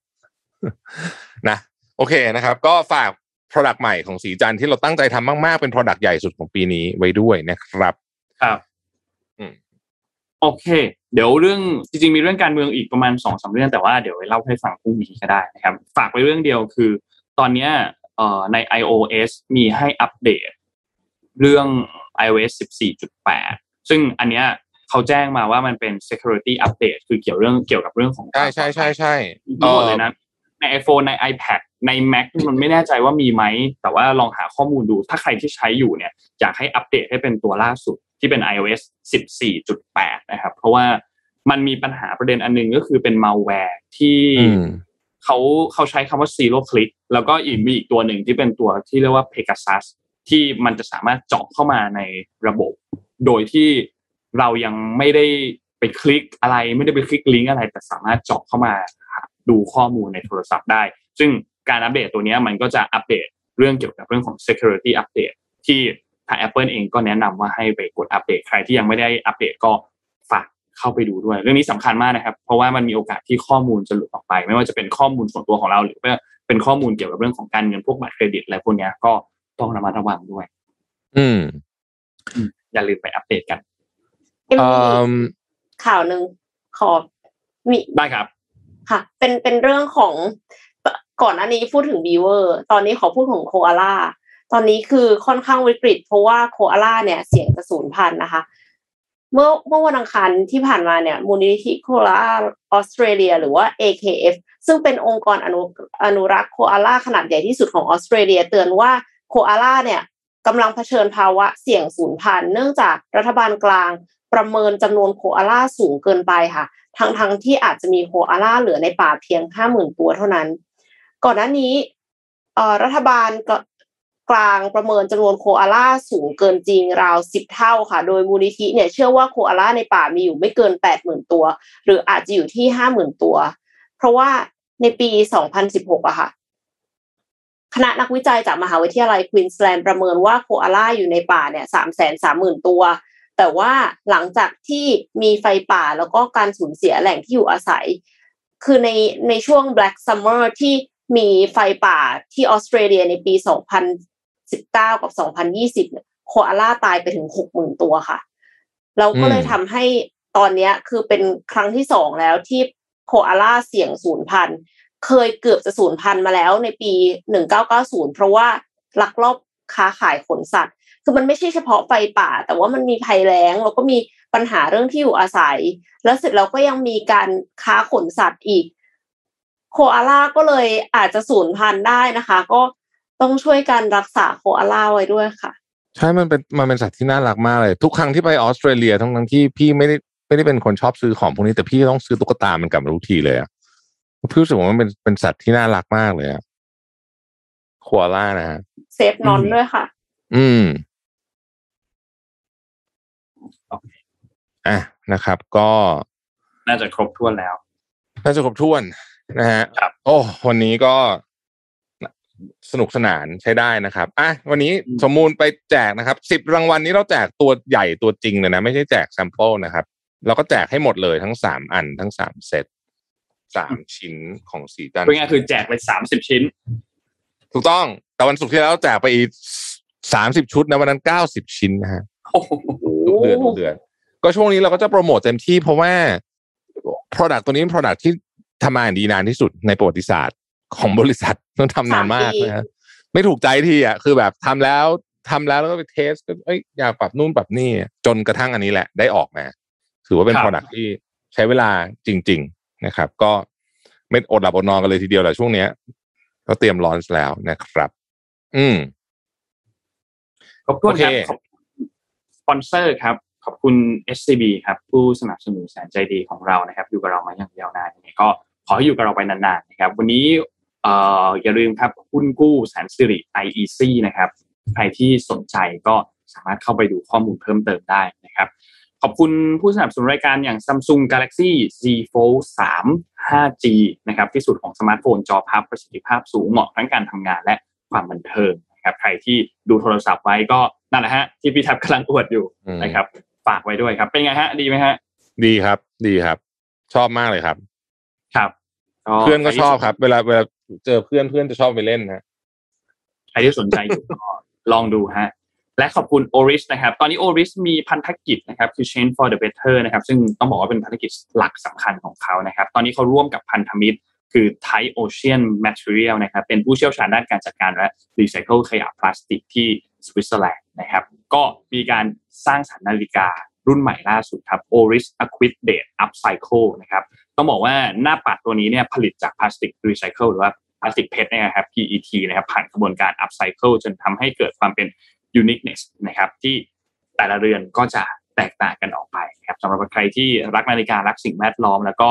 นะโอเคนะครับ ก็ฝาก Product ใหม่ของสีจันทร์ที่เราตั้งใจทำมาก ๆ เป็น Product ใหญ่สุดของปีนี้ไว้ด้วยนะครับ ครับอืมโอเค เดี๋ยวเรื่องจริง ๆ มีเรื่องการเมืองอีกประมาณสองสามเรื่องแต่ว่าเดี๋ยวไว้เล่าให้ฟังพรุ่งนี้ก็ได้นะครับ ฝากไว้เรื่องเดียวคือ ตอนเนี้ยเอ่อใน iOS มีให้อัปเดต เรื่อง iOS 14.8 ซึ่งอันเนี้ย เขาแจ้งมาว่ามันเป็น security update คือเกี่ยวเรื่องเกี่ยวกับเรื่องของใช่ใช่ใช่ใช่ทั้งหมดเลยนะใน iPhone ใน iPad ใน Mac มันไม่แน่ใจว่ามีไหม แต่ว่าลองหาข้อมูลดูถ้าใครที่ใช้อยู่เนี่ยอยากให้อัปเดตให้เป็นตัวล่าสุดที่เป็น iOS 14.8 นะครับ เพราะว่ามันมีปัญหาประเด็นอันหนึงก็คือเป็น malware ที่อืมเขาเขาใช้คำว่า zero click แล้วก็อีกมีอีกตัวหนึ่งที่เป็นตัวที่เรียกว่า Pegasus ที่มันจะสามารถเจาะเข้ามาในระบบ โดยที่ เรายังไม่ได้ไปคลิกอะไรไม่ได้ไปคลิกลิงก์อะไร แต่สามารถเจาะเข้ามาหาดูข้อมูลในโทรศัพท์ได้ ซึ่งการอัปเดตตัวเนี้ยมันก็จะอัปเดตเรื่องเกี่ยวกับเรื่องของ security update ที่ทาง Apple เองก็แนะนำว่าให้ไปกดอัปเดต ใครที่ยังไม่ได้อัปเดตก็ฝากเข้าไปดูด้วย เรื่องนี้สำคัญมากนะครับ เพราะว่ามันมีโอกาสที่ข้อมูลจะหลุดออกไป ไม่ว่าจะเป็นข้อมูลส่วนตัวของเรา หรือว่าเป็นข้อมูลเกี่ยวกับเรื่องของการเงินพวกบัตรเครดิตอะไรพวกเนี้ยก็ต้องระมัดระวังด้วย อืมอย่าลืมไปอัปเดตกัน เอ็มเอ่อมีข่าวหนึ่งขอมีได้ครับ ค่ะ เป็นเป็นเรื่องของก่อนหน้านี้พูดถึงบีเวอร์ ตอนนี้ขอพูดถึงโคอาล่าตอนนี้คือค่อนข้างวิกฤต เพราะว่าโคอาล่าเนี่ยเสี่ยงจะสูญพันธุ์นะคะ เมื่อเมื่อวันอังคารที่ผ่านมาเนี่ย มูลนิธิโคอาล่าออสเตรเลีย หรือว่า AKF ซึ่งเป็นองค์กรอนุอนุรักษ์โคอาล่าขนาดใหญ่ที่สุดของออสเตรเลีย เตือนว่าโคอาล่าเนี่ยกำลังเผชิญภาวะเสี่ยงสูญพันธุ์เนื่องจากรัฐบาลกลาง ประเมินจำนวนโคอาล่าสูงเกินไปค่ะ ทั้งทั้งที่อาจจะมีโคอาล่าเหลือในป่าเพียงห้าหมื่นตัวเท่านั้น ก่อนหน้านี้รัฐบาลกกลางประเมินจำนวนโคอาล่าสูงเกินจริงราวสิบเท่าค่ะ โดยมูลนิธิเนี่ยเชื่อว่าโคอาล่าในป่ามีอยู่ไม่เกินแปดหมื่นตัว หรืออาจจะอยู่ที่ห้าหมื่นตัว เพราะว่าในปีสองพันสิบหกอะค่ะ คณะนักวิจัยจากมหาวิทยาลัยควีนสแลนด์ประเมินว่าโคอาล่าอยู่ในป่าเนี่ยสามแสนสามหมื่นตัว แต่ว่าหลังจากที่มีไฟป่าแล้วก็การสูญเสียแหล่งที่อยู่อาศัย คือในในช่วง Black Summer ที่มีไฟป่าที่ออสเตรเลียในปี 2019 กับ 2020เนี่ยโคอาล่าตายไปถึง 60,000 ตัวค่ะ เราก็เลยอืมทำให้ตอนเนี้ยคือเป็นครั้งที่สองแล้วที่โคอาล่าเสี่ยงสูญพันธุ์เคยเกือบจะสูญพันธุ์มาแล้วในปี 1990 เพราะว่าลักลอบค้าขายขนสัตว์ คือมันไม่ใช่เฉพาะไฟป่า แต่ว่ามันมีภัยแล้งแล้วก็มีปัญหาเรื่องที่อยู่อาศัย แล้วเสร็จแล้วก็ยังมีการค้าขนสัตว์อีก โคอาล่าก็เลยอาจจะสูญพันธุ์ได้นะคะ ก็ต้องช่วยกันรักษาโคอาล่าไว้ด้วยค่ะใช่มันเป็นมันเป็นสัตว์ที่น่ารักมากเลย ทุกครั้งที่ไปออสเตรเลียทั้งทั้งที่พี่ไม่ได้ไม่ได้เป็นคนชอบซื้อของพวกนี้แต่พี่ต้องซื้อตุ๊กตามันกลับมาทุกทีเลยอะพี่รู้สึกว่ามันเป็นเป็นสัตว์ที่น่ารักมากเลยอะคัวล่านะฮะเซฟนอนด้วยค่ะ อืม โอเค อะนะครับ ก็น่าจะครบถ้วนแล้ว น่าจะครบถ้วนนะฮะครับโอ้วันนี้ก็สนุกสนานใช้ได้นะครับอะวันนี้อืมสมมูลไปแจกนะครับสิบรางวัลนี้เราแจกตัวใหญ่ตัวจริงเลยนะ ไม่ใช่แจก sample นะครับ เราก็แจกให้หมดเลยทั้งสามอันทั้งสามเซตสามชิ้นของสีจันทร์เป็นง่ายๆคือแจกไปสามสิบชิ้น ถูกต้อง แต่วันศุกร์ที่แล้วแจกไปอีกสามสิบชุดนะวันนั้นเก้าสิบชิ้นนะฮะโอ้โหทุกเดือนทุกเดือน ก็ช่วงนี้เราก็จะโปรโมทเต็มที่เพราะว่า Product ตัวนี้เป็น Product ที่ทำมาอย่างดีนานที่สุดในประวัติศาสตร์ของบริษัทต้องทำนานมากสามปีนะฮะไม่ถูกใจทีอะคือแบบทำแล้วทำแล้วแล้วก็ไป test ก็เอ้ยอยากปรับนู่นปรับนี่จนกระทั่งอันนี้แหละได้ออกมา ถือว่าเป็นครับ Product ที่ใช้เวลาจริง ๆนะครับ ก็ไม่อดหลับอดนอนกันเลยทีเดียวแหละช่วงเนี้ยก็เตรียม launch แล้วนะครับ อืมครบถ้วนครับโอเคขอบคุณสปอนเซอร์ครับ ขอบคุณ SCB ครับผู้สนับสนุนแสนใจดีของเรานะครับ อยู่กับเรามาอย่างยาวนานก็ขอให้อยู่กับเราไปนานๆนะครับ วันนี้เอ่ออย่าลืมครับหุ้นกู้แสนสิริ IEC นะครับใครที่สนใจก็สามารถเข้าไปดูข้อมูลเพิ่มเติมได้นะครับ ขอบคุณผู้สนับสนุนรายการอย่าง Samsung Galaxy Z Fold 3 5G นะครับที่สุดของสมาร์ทโฟนจอพับประสิทธิภาพสูงเหมาะทั้งการทำงานและความบันเทิงนะครับ ใครที่ดูโทรศัพท์ไว้ก็นั่นแหละฮะที่พี่แท็บกำลังอวดอยู่นะครับ ฝากไว้ด้วยครับ เป็นไงฮะ ดีไหมฮะ ดีครับ ดีครับ ชอบมากเลยครับ ครับเพื่อนก็ชอบครับ เวลาเวลาเจอเพื่อนเพื่อนจะชอบไปเล่นนะใครที่สนใจอยู่ก็ลองดูฮะและขอบคุณ Oris นะครับ ตอนนี้ Oris มีพันธกิจนะครับคือ Change for the Better นะครับ ซึ่งต้องบอกว่าเป็นพันธกิจหลักสำคัญของเขานะครับ ตอนนี้เขาร่วมกับพันธมิตร คือ Thai Ocean Material นะครับ เป็นผู้เชี่ยวชาญด้านการจัดการและรีไซเคิลขยะพลาสติกที่ สวิตเซอร์แลนด์นะครับ ก็มีการสร้างสรรค์นาฬิการุ่นใหม่ล่าสุดครับ Oris Aquis Date Upcycle นะครับ ต้องบอกว่าหน้าปัดตัวนี้เนี่ยผลิตจากพลาสติกรีไซเคิลหรือว่าพลาสติก PET นะครับ PET นะครับผ่านกระบวนการ upcycle จนทำให้เกิดความเป็น uniqueness นะครับที่แต่ละเรือนก็จะแตกต่างกันออกไปครับสำหรับใครที่รักนาฬิการักสิ่งแวดล้อม แล้วก็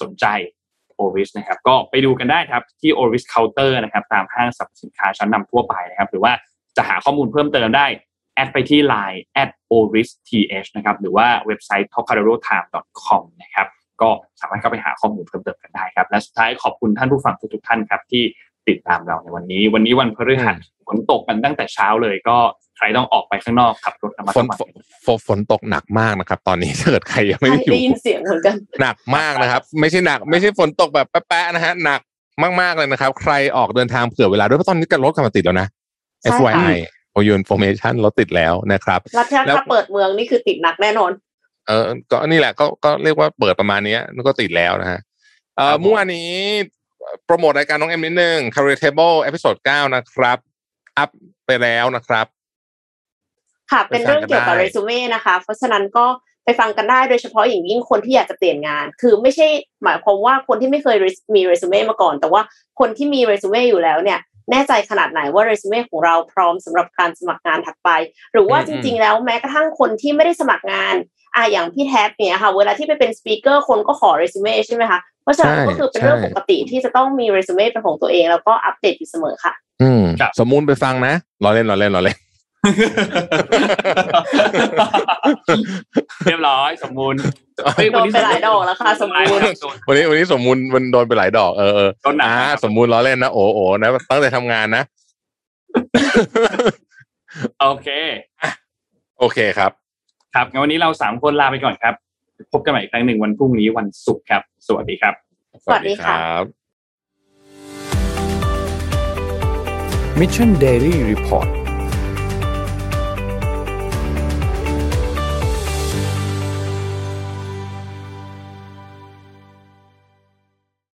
สนใจ Oris นะครับก็ไปดูกันได้ครับที่ Oris Counter นะครับตามห้างสรรพสินค้าชั้นนำทั่วไปนะครับหรือว่า จะหาข้อมูลเพิ่มเติมได้ แอดไปที่ Line at oristh นะครับหรือว่าเว็บไซต์ tokadarotime.com นะครับก็สามารถเข้าไปหาข้อมูลเพิ่มเติมกันได้ครับ และสุดท้ายขอบคุณท่านผู้ฟังทุกๆท่านครับที่ติดตามเราในวันนี้ วันนี้วันพฤหัสฝนตกกันตั้งแต่เช้าเลยก็ใครต้องออกไปข้างนอกขับรถระมัดฝนระวังฝนฝนฝนตกหนักมากนะครับ ตอนนี้ถ้าเกิดใครยังไม่ได้อยู่ได้ยินเสียงเหมือนกันหนักมากนะครับ ไม่ใช่หนัก ไม่ใช่ฝนตกแบบแป๊ะๆนะฮะหนักมากๆเลยนะครับ ใครออกเดินทางเผื่อเวลาด้วยเพราะตอนนี้การรถกำลังติดแล้วนะ ใช่ค่ะ FYI for your information รถติดแล้วนะครับรัฐแล้วถ้าเปิดเมืองนี่คือติดหนักแน่นอน เออ ก็นี่แหละก็ก็เรียกว่าเปิดประมาณเนี้ยก็ติดแล้วนะฮะเอ่อเมื่อวานนี้โปรโมทรายการน้องเอ็มนิดนึง Career Table episode เก้านะครับ อัพไปแล้วนะครับ ค่ะ เป็นเรื่องเกี่ยวกับไปฟังกันได้เรซูเม่นะคะ เพราะฉะนั้นก็ไปฟังกันได้โดยเฉพาะอย่างยิ่งคนที่อยากจะเปลี่ยนงาน คือไม่ใช่หมายความว่าคนที่ไม่เคยมีเรซูเม่มาก่อน แต่ว่าคนที่มีเรซูเม่อยู่แล้วเนี่ย แน่ใจขนาดไหนว่าเรซูเม่ของเราพร้อมสำหรับการสมัครงานถัดไป หรือว่าอืมจริง ๆ แล้วแม้กระทั่งคนที่ไม่ได้สมัครงานอะอย่างพี่แท็บเนี่ยค่ะ เวลาที่ไปเป็น speaker คนก็ขอเรซูเม่ใช่ไหมคะ เพราะฉะนั้นใช่ก็คือเป็นเรื่องใช่ปกติที่จะต้องมีเรซูเม่เป็นของตัวเอง แล้วก็อัปเดตอยู่เสมอค่ะ อืมครับสมมูลไปฟังนะรอเล่นรอเล่นรอเล่น เรียบร้อยสมบูรณ์โดนไปหลายดอกแล้วค่ะสมบูรณ์วันนี้วันนี้สมมูลมันโดนไปหลายดอกเออเออโดนหนักอ่าครับสมมูลล้อเล่นนะโอ้โอนะตั้งใจทำงานนะ โอเค โอเคครับ ครับงั้นวันนี้เราสามคนลาไปก่อนครับ พบกันใหม่อีกครั้งหนึ่งวันพรุ่งนี้วันศุกร์ครับ สวัสดีครับ สวัสดีค่ะรับ Mission Daily Report